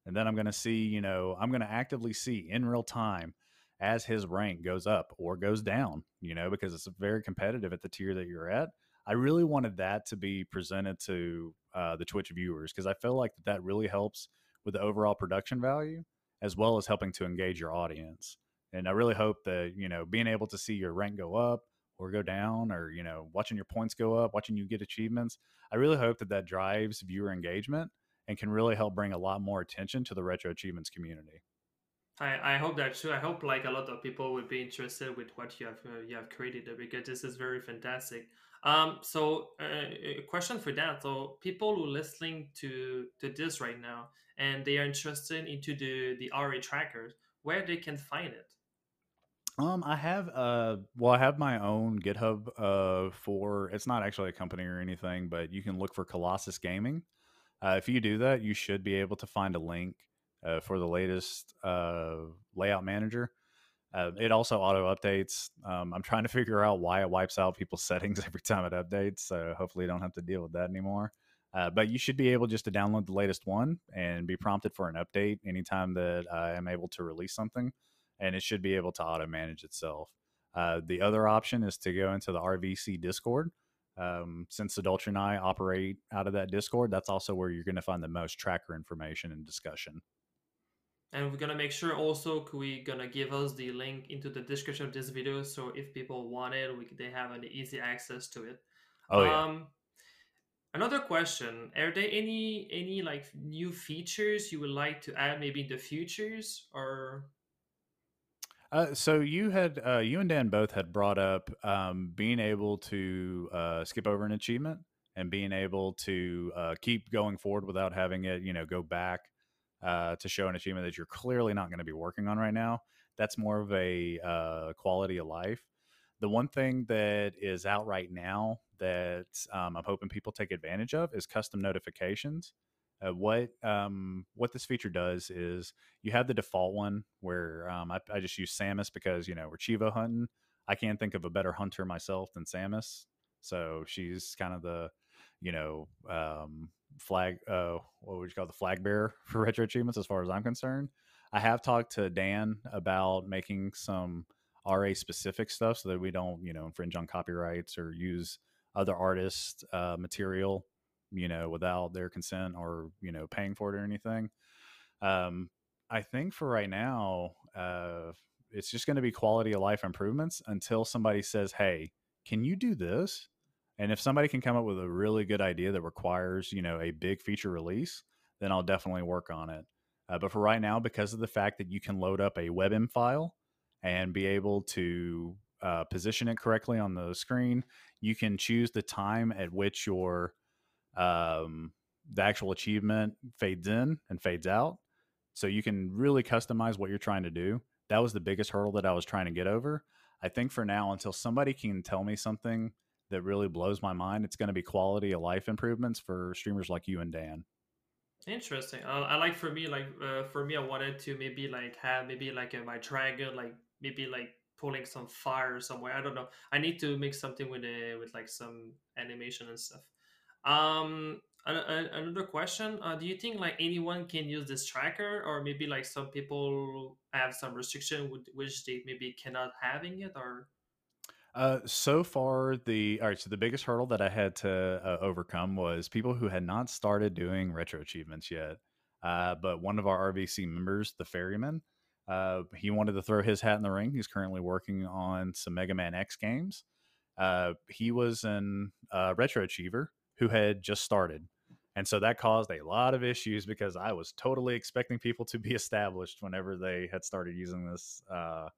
and then I'm going to see, you know, I'm going to actively see in real time as his rank goes up or goes down, you know, because it's very competitive at the tier that you're at. I really wanted that to be presented to uh, the Twitch viewers because I feel like that really helps with the overall production value as well as helping to engage your audience. And I really hope that, you know, being able to see your rank go up, or go down or you know watching your points go up watching you get achievements i really hope that that drives viewer engagement and can really help bring a lot more attention to the retro achievements community I, I hope that too. I hope like a lot of people would be interested with what you have uh, you have created because this is very fantastic. Um, so uh, a question for that. So people who listening to to this right now and they are interested into the the RA trackers, where they can find it. Um, I have uh, well, I have my own GitHub uh for it's not actually a company or anything, but you can look for Colossus Gaming. Uh, if you do that, you should be able to find a link uh, for the latest uh, layout manager. Uh, it also auto updates. Um, I'm trying to figure out why it wipes out people's settings every time it updates. So hopefully, you don't have to deal with that anymore. Uh, but you should be able just to download the latest one and be prompted for an update anytime that I am able to release something, and it should be able to auto manage itself. Uh, the other option is to go into the RVC Discord. Um, since Adultery and I operate out of that Discord, that's also where you're going to find the most tracker information and discussion. And we're gonna make sure also we're gonna give us the link into the description of this video, so if people want it, we they have an easy access to it. Oh yeah. Um, another question: Are there any any like new features you would like to add, maybe in the futures, or Uh, so you had uh, you and Dan both had brought up um, being able to uh, skip over an achievement and being able to uh, keep going forward without having it, you know, go back uh, to show an achievement that you're clearly not going to be working on right now. That's more of a quality of life. The one thing that is out right now that um, I'm hoping people take advantage of is custom notifications. Uh, what um, what this feature does is you have the default one where um, I, I just use Samus because you know we're cheevo hunting. I can't think of a better hunter myself than Samus, so she's kind of the you know um, flag uh, what would you call the flag bearer for retro achievements as far as I'm concerned. I have talked to Dan about making some RA specific stuff so that we don't you know infringe on copyrights or use other artists uh, material you know, without their consent or, you know, paying for it or anything. Um, I think for right now, uh, it's just going to be quality of life improvements until somebody says, Hey, can you do this? And if somebody can come up with a really good idea that requires, you know, a big feature release, then I'll definitely work on it. Uh, but for right now, because of the fact that you can load up a WebM file and be able to uh, position it correctly on the screen, you can choose the time at which your um, the actual achievement fades in and fades out. So you can really customize what you're trying to do. That was the biggest hurdle that I was trying to get over. I think for now, until somebody can tell me something that really blows my mind, it's going to be quality of life improvements for streamers like you and Dan. Interesting. Uh, I like for me, like uh, for me, I wanted to maybe like have maybe like a, my dragon, like maybe like pulling some fire somewhere. I don't know. I need to make something with a with like some animation and stuff. Um, another question: uh, Do you think like anyone can use this tracker, or maybe like some people have some restriction with which they maybe cannot having it, or? Uh, so far, the all right. So the biggest hurdle that I had to uh, overcome was people who had not started doing retro achievements yet. Uh, but one of our RVC members, the ferryman, uh, he wanted to throw his hat in the ring. He's currently working on some Mega Man X games. Uh, he was an retro achiever who had just started. And so that caused a lot of issues because I was totally expecting people to be established whenever they had started using this uh,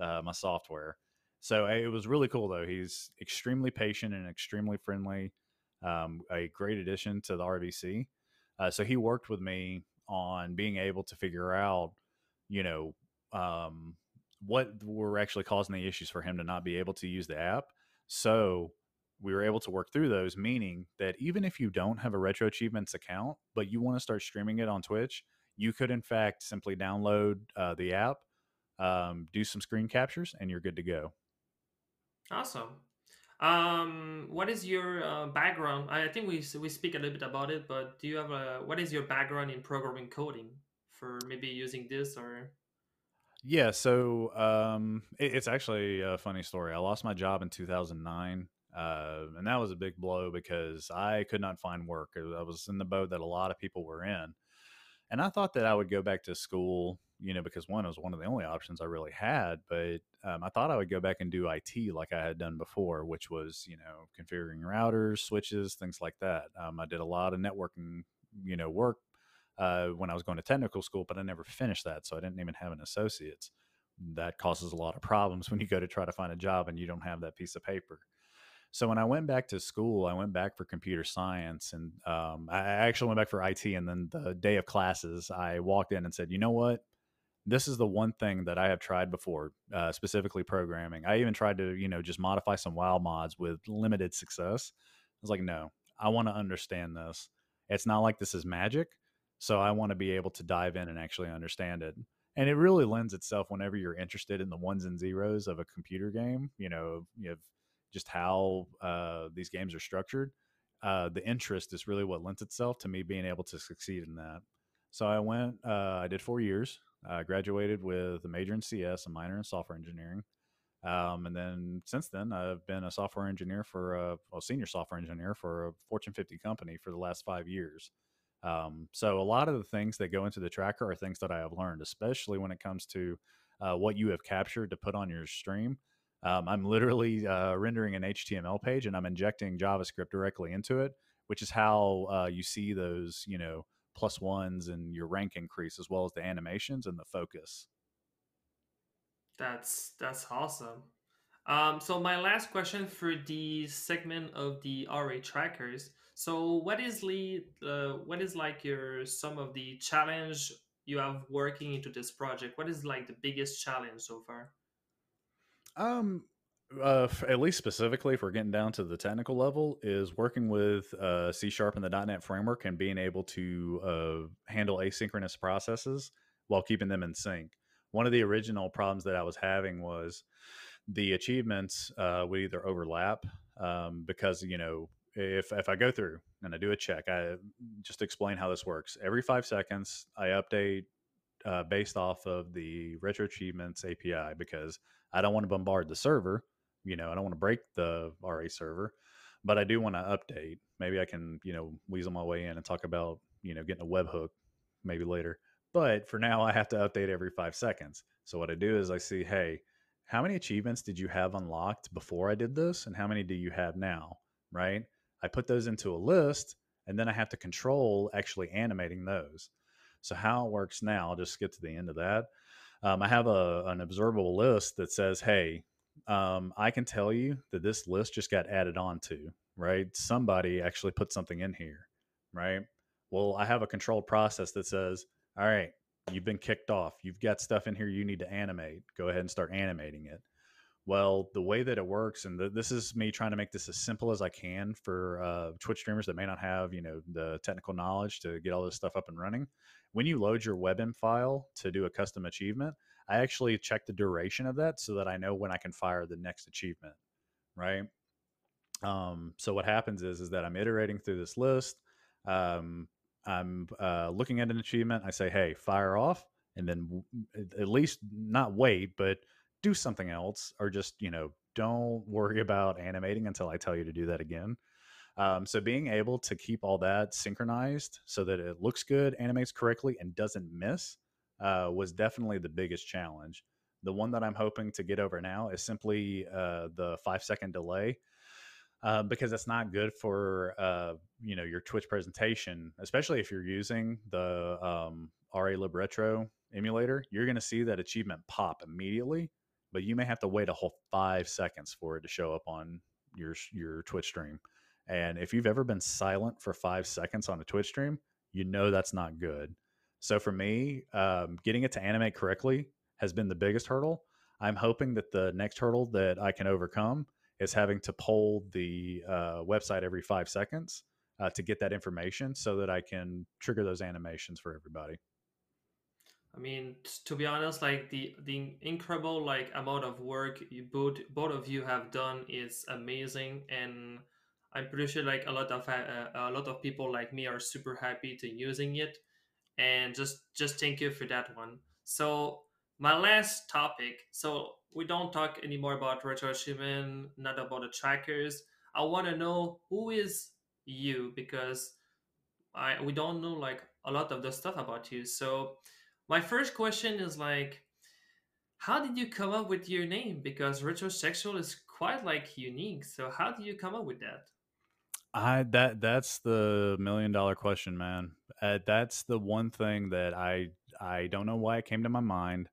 uh, my software. So it was really cool though. He's extremely patient and extremely friendly. Um, a great addition to the RVC. Uh, so he worked with me on being able to figure out, you know, um, what were actually causing the issues for him to not be able to use the app. So we were able to work through those, meaning that even if you don't have a Retro Achievements account, but you want to start streaming it on Twitch, you could, in fact, simply download uh, the app, um, do some screen captures, and you're good to go. Awesome. Um, what is your uh, background? I think we we speak a little bit about it, but do you have a what is your background in programming coding for maybe using this or? Yeah, so um, it, it's actually a funny story. I lost my job in 2009 uh, and that was a big blow because I could not find work. I was in the boat that a lot of people were in. And I thought that I would go back to school, you know, because one was one of the only options I really had. But um, I thought I would go back and do IT like I had done before, which was, you know, configuring routers, switches, things like that. Um, I did a lot of networking, you know, work uh, when I was going to technical school, but I never finished that. So I didn't even have an associate's. That causes a lot of problems when you go to try to find a job and you don't have that piece of paper. So when I went back to school, I went back for computer science, and um, I actually went back for IT. And then the day of classes, I walked in and said, "You know what? This is the one thing that I have tried before, uh, specifically programming. I even tried to, you know, just modify some WoW mods with limited success. I was like, no, I want to understand this." it's not like this is magic. So I want to be able to dive in and actually understand it. And it really lends itself whenever you're interested in the ones and zeros of a computer game, you know, you have just how uh, these games are structured. Uh, the interest is really what lends itself to me being able to succeed in that. So I went, uh, I did four years, I graduated with a major in CS, a minor in software engineering. Um, and then since then, I've been a software engineer for a, a, senior software engineer for a Fortune 50 company for the last five years. Um, so a lot of the things that go into the tracker are things that I have learned, especially when it comes to uh, what you have captured to put on your stream. Um, I'm literally uh, rendering an HTML page and I'm injecting JavaScript directly into it, which is how uh, you see those, you know, plus ones and your rank increase, as well as the animations and the focus. That's that's awesome. Um, so my last question for the segment of the RA trackers. So what is the uh, what is like your some of the challenge you have working into this project? What is like the biggest challenge so far? Um, uh, at least specifically, if we're getting down to the technical level, is working with uh, C Sharp and the .NET framework and being able to uh, handle asynchronous processes while keeping them in sync. One of the original problems that I was having was the achievements uh, would either overlap um, because you know if if I go through and I do a check, I just explain how this works. Every five seconds, I update uh, based off of the retro achievements API because I don't want to bombard the server. You know, I don't want to break the RA server, but I do want to update. Maybe I can you know weasel my way in and talk about you know getting a webhook maybe later. But for now, I have to update every five seconds. So what I do is I see, hey, how many achievements did you have unlocked before I did this, and how many do you have now? Right? I put those into a list, and then I have to control actually animating those. So how it works now, I'll just get to the end of that. Um, I have a, an observable list that says, hey, um, I can tell you that this list just got added on to, right? Somebody actually put something in here, right? Well, I have a controlled process that says, all right, you've been kicked off. You've got stuff in here you need to animate. Go ahead and start animating it. Well, the way that it works, and the, this is me trying to make this as simple as I can for uh, Twitch streamers that may not have, you know, the technical knowledge to get all this stuff up and running. When you load your WebM file to do a custom achievement, I actually check the duration of that so that I know when I can fire the next achievement, right? Um, so what happens is is that I'm iterating through this list. Um, I'm uh, looking at an achievement. I say, hey, fire off, and then at least not wait, but do something else, or just you know, don't worry about animating until I tell you to do that again. Um, so being able to keep all that synchronized so that it looks good, animates correctly, and doesn't miss uh, was definitely the biggest challenge. The one that I'm hoping to get over now is simply uh, the five second delay uh, because that's not good for uh, you know your Twitch presentation, especially if you're using the um, RALibRetro emulator. You're going to see that achievement pop immediately, but you may have to wait a whole five seconds for it to show up on your your Twitch stream. And if you've ever been silent for five seconds on a Twitch stream, you know that's not good. So for me, um, getting it to animate correctly has been the biggest hurdle. I'm hoping that the next hurdle that I can overcome is having to poll the uh, website every five seconds uh, to get that information so that I can trigger those animations for everybody. I mean, to be honest, like the the incredible like amount of work you both both of you have done is amazing, and I'm pretty sure like a lot of uh, a lot of people like me are super happy to using it, and just just thank you for that one. So my last topic. So we don't talk anymore about retro not about the trackers. I want to know who is you because I we don't know like a lot of the stuff about you. So my first question is like how did you come up with your name because retrosexual is quite like unique so how did you come up with that i that that's the million dollar question man uh, that's the one thing that i i don't know why it came to my mind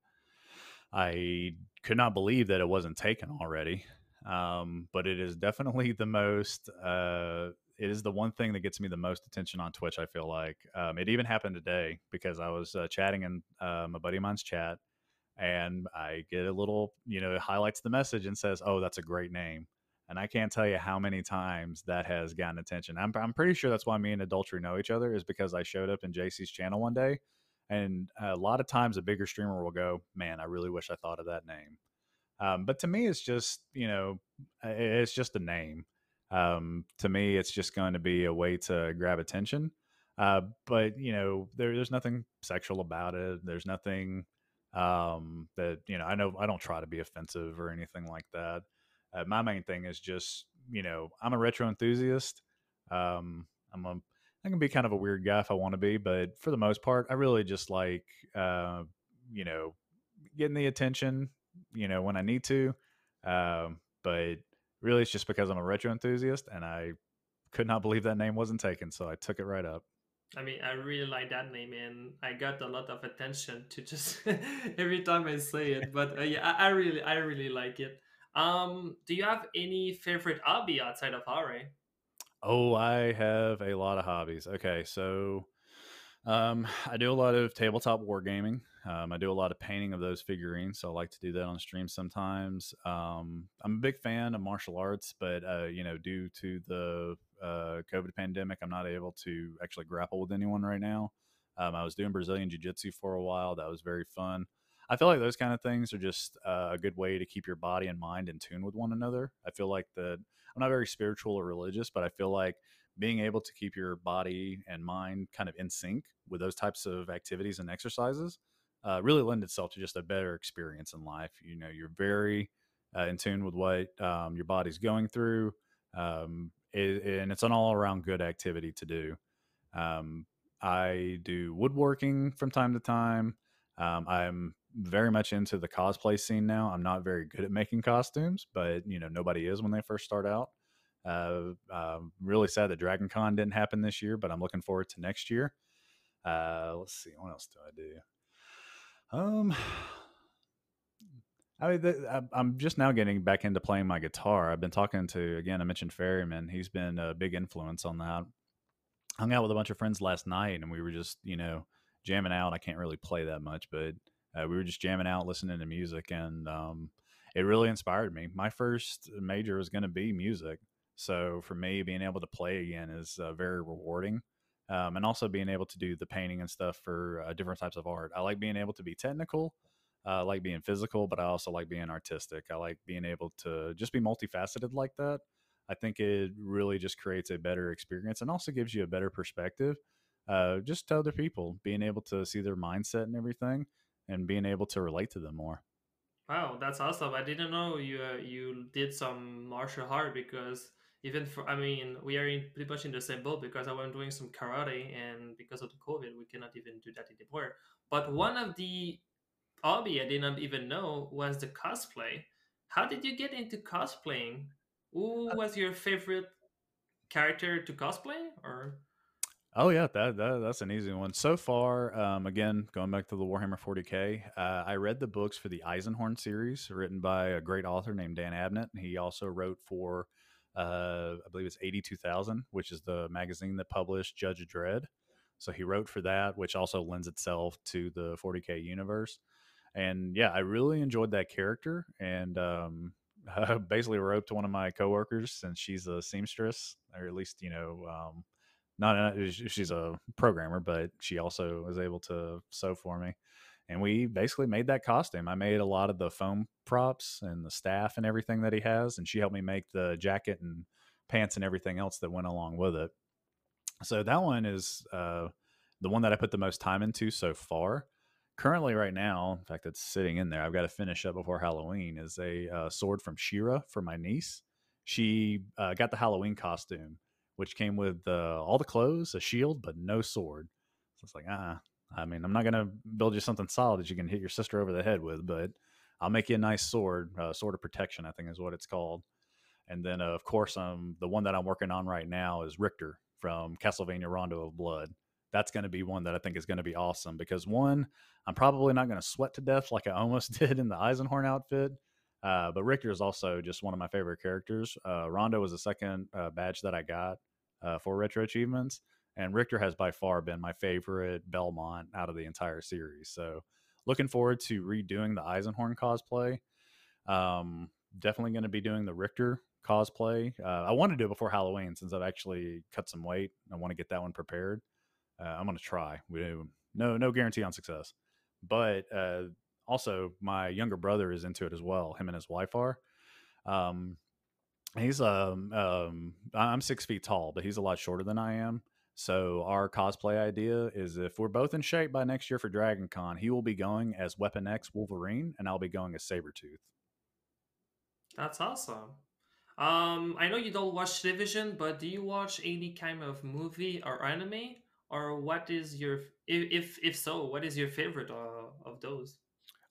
I could not believe that it wasn't taken already. Um, but it is definitely the most. Uh, it is the one thing that gets me the most attention on Twitch. I feel like um, it even happened today because I was uh, chatting in uh, my buddy of mine's chat, and I get a little, you know, it highlights the message and says, "Oh, that's a great name." And I can't tell you how many times that has gotten attention. I'm, I'm pretty sure that's why me and Adultery know each other, is because I showed up in JC's channel one day. And a lot of times a bigger streamer will go, Man, I really wish I thought of that name. Um, but to me, it's just, you know, it's just a name. Um, to me, it's just going to be a way to grab attention. Uh, but you know, there, there's nothing sexual about it. There's nothing um, that you know. I know I don't try to be offensive or anything like that. Uh, my main thing is just you know, I'm a retro enthusiast. Um, I'm a I can be kind of a weird guy if I want to be, but for the most part, I really just like uh, you know getting the attention, you know, when I need to. Um, but really, it's just because I'm a retro enthusiast, and I could not believe that name wasn't taken, so I took it right up. I mean, I really like that name, and I got a lot of attention to just every time I say it. But uh, yeah, I, I, really, I really like it. Um, do you have any favorite hobby outside of RA? Oh, I have a lot of hobbies. Okay, so um, I do a lot of tabletop wargaming. Um, I do a lot of painting of those figurines, so I like to do that on stream sometimes. Um, I'm a big fan of martial arts, but uh, you know, due to the uh, COVID pandemic, I'm not able to actually grapple with anyone right now. Um, I was doing Brazilian Jiu Jitsu for a while. That was very fun. I feel like those kind of things are just uh, a good way to keep your body and mind in tune with one another. I feel like that I'm not very spiritual or religious, but I feel like being able to keep your body and mind kind of in sync with those types of activities and exercises uh, really lend itself to just a better experience in life. You know, you're very uh, in tune with what um, your body's going through, um, it, and it's an all around good activity to do. Um, I do woodworking from time to time. Um, I'm very much into the cosplay scene now. I'm not very good at making costumes, but you know nobody is when they first start out. Uh, I'm really sad that Dragon Con didn't happen this year, but I'm looking forward to next year. Uh, let's see, what else do I do? Um, I mean, the, I'm just now getting back into playing my guitar. I've been talking to again. I mentioned Ferryman. He's been a big influence on that. Hung out with a bunch of friends last night, and we were just you know jamming out. I can't really play that much, but uh, we were just jamming out, listening to music, and um, it really inspired me. My first major was going to be music, so for me, being able to play again is uh, very rewarding um, and also being able to do the painting and stuff for uh, different types of art. I like being able to be technical. I like being physical, but I also like being artistic. I like being able to just be multifaceted like that. I think it really just creates a better experience and also gives you a better perspective uh, just to other people, being able to see their mindset and everything and being able to relate to them more. Wow, that's awesome! I didn't know you uh, you did some martial art because even for i mean we are in pretty much in the same boat because i was doing some karate and because of the covid we cannot even do that anymore but one of the hobby i didn't even know was the cosplay how did you get into cosplaying who uh was your favorite character to cosplay or Oh yeah, that, that that's an easy one. So far, um, again, going back to the Warhammer 40k, uh, I read the books for the Eisenhorn series, written by a great author named Dan Abnett. He also wrote for uh, I believe it's 82,000, which is the magazine that published Judge Dredd. So he wrote for that, which also lends itself to the 40K universe. And yeah, I really enjoyed that character. And um, basically to one of my coworkers since she's a seamstress, or at least, you know, um, not she's a programmer, but she also was able to sew for me and we basically made that costume. I made a lot of the foam props and the staff and everything that he has, and she helped me make the jacket and pants and everything else that went along with it. So that one is uh, the one that I put the most time into so far. Currently, right now, in fact, it's sitting in there. I've got to finish up before Halloween. Is a uh, sword from She-Ra for my niece. She uh, got the Halloween costume, which came with uh, all the clothes, a shield, but no sword. So it's like, ah, I mean, I'm not going to build you something solid that you can hit your sister over the head with, but I'll make you a nice sword, uh, sword of protection, I think is what it's called. And then, uh, of course, um, the one that I'm working on right now is Richter from Castlevania Rondo of Blood. That's going to be one that I think is going to be awesome because one, I'm probably not going to sweat to death like I almost did in the Eisenhorn outfit. Uh, but Richter is also just one of my favorite characters. Uh, Rondo was the second uh, badge that I got uh, for retro achievements and Richter has by far been my favorite Belmont out of the entire series. So looking forward to redoing the Eisenhorn cosplay. Um, definitely going to be doing the Richter cosplay. Uh, I want to do it before Halloween since I've actually cut some weight. I want to get that one prepared. Uh, I'm going to try. We no no guarantee on success, but uh, also my younger brother is into it as well. Him and his wife are. Um, he's um, um I'm six feet tall, but he's a lot shorter than I am. So our cosplay idea is if we're both in shape by next year for Dragon Con, he will be going as Weapon X Wolverine, and I'll be going as Sabretooth. That's awesome. Um, I know you don't watch television, but do you watch any kind of movie or anime? Or what is your if if so, what is your favorite uh, of those?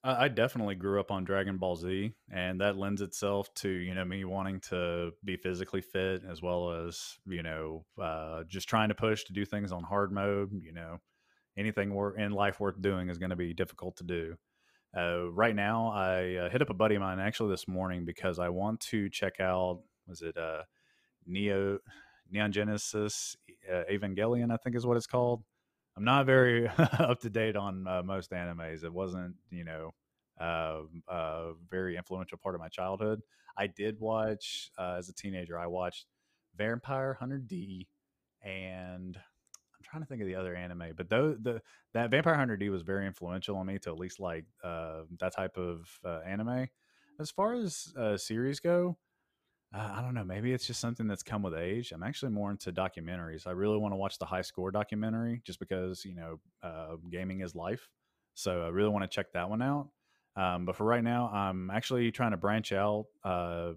I definitely grew up on Dragon Ball Z, and that lends itself to you know me wanting to be physically fit as well as you know uh, just trying to push to do things on hard mode. You know, anything in life worth doing is going to be difficult to do. Uh, right now, I uh, hit up a buddy of mine actually this morning because I want to check out was it uh, Neo Neon Genesis uh, Evangelion? I think is what it's called. I'm not very up to date on uh, most animes. It wasn't, you know, uh, a very influential part of my childhood. I did watch uh, as a teenager. I watched Vampire Hunter D, and I'm trying to think of the other anime. But though the that Vampire Hunter D was very influential on me to at least like uh, that type of uh, anime. As far as uh, series go, uh, I don't know. Maybe it's just something that's come with age. I'm actually more into documentaries. I really want to watch the High Score documentary just because, you know, uh, gaming is life. So I really want to check that one out. Um, but for right now, I'm actually trying to branch out uh,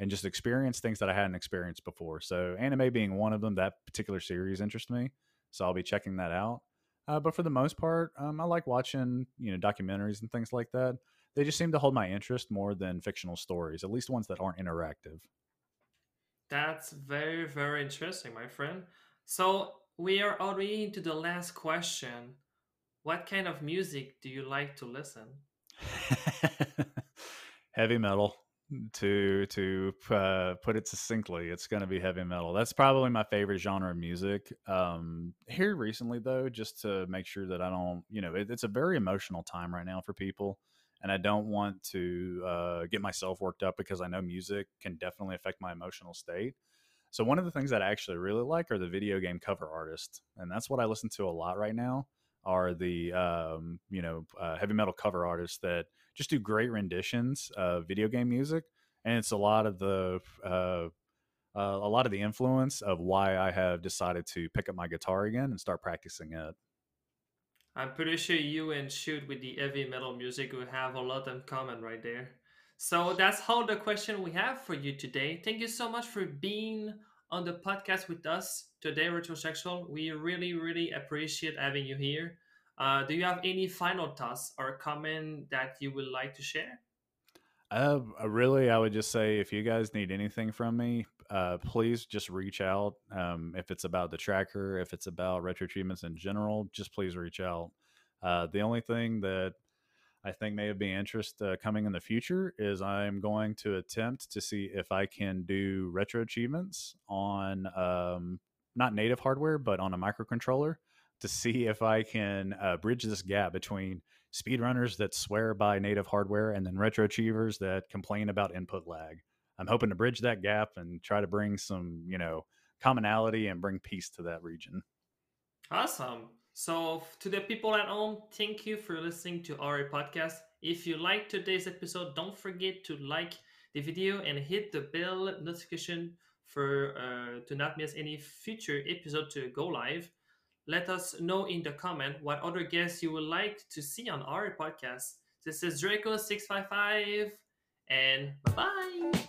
and just experience things that I hadn't experienced before. So anime being one of them, that particular series interests me. So I'll be checking that out. Uh, but for the most part, um, I like watching, you know, documentaries and things like that they just seem to hold my interest more than fictional stories, at least ones that aren't interactive. That's very, very interesting, my friend. So we are already into the last question. What kind of music do you like to listen? heavy metal. To to uh, put it succinctly, it's going to be heavy metal. That's probably my favorite genre of music. Um, here recently, though, just to make sure that I don't, you know, it, it's a very emotional time right now for people and I don't want to uh, get myself worked up because I know music can definitely affect my emotional state. So one of the things that I actually really like are the video game cover artists, and that's what I listen to a lot right now. Are the um, you know uh, heavy metal cover artists that just do great renditions of video game music, and it's a lot of the uh, uh, a lot of the influence of why I have decided to pick up my guitar again and start practicing it. I'm pretty sure you and Shoot with the heavy metal music will have a lot in common right there. So that's all the question we have for you today. Thank you so much for being on the podcast with us today, Retrosexual. We really, really appreciate having you here. Uh, do you have any final thoughts or comment that you would like to share? Uh, really, I would just say if you guys need anything from me, uh, please just reach out. Um, if it's about the tracker, if it's about retro achievements in general, just please reach out. Uh, the only thing that I think may be interest uh, coming in the future is I'm going to attempt to see if I can do retro achievements on um, not native hardware, but on a microcontroller to see if I can uh, bridge this gap between speedrunners that swear by native hardware and then retro achievers that complain about input lag. I'm hoping to bridge that gap and try to bring some, you know, commonality and bring peace to that region. Awesome. So, to the people at home, thank you for listening to our podcast. If you like today's episode, don't forget to like the video and hit the bell notification for uh, to not miss any future episode to go live. Let us know in the comment what other guests you would like to see on our podcast. This is Draco655, and bye bye.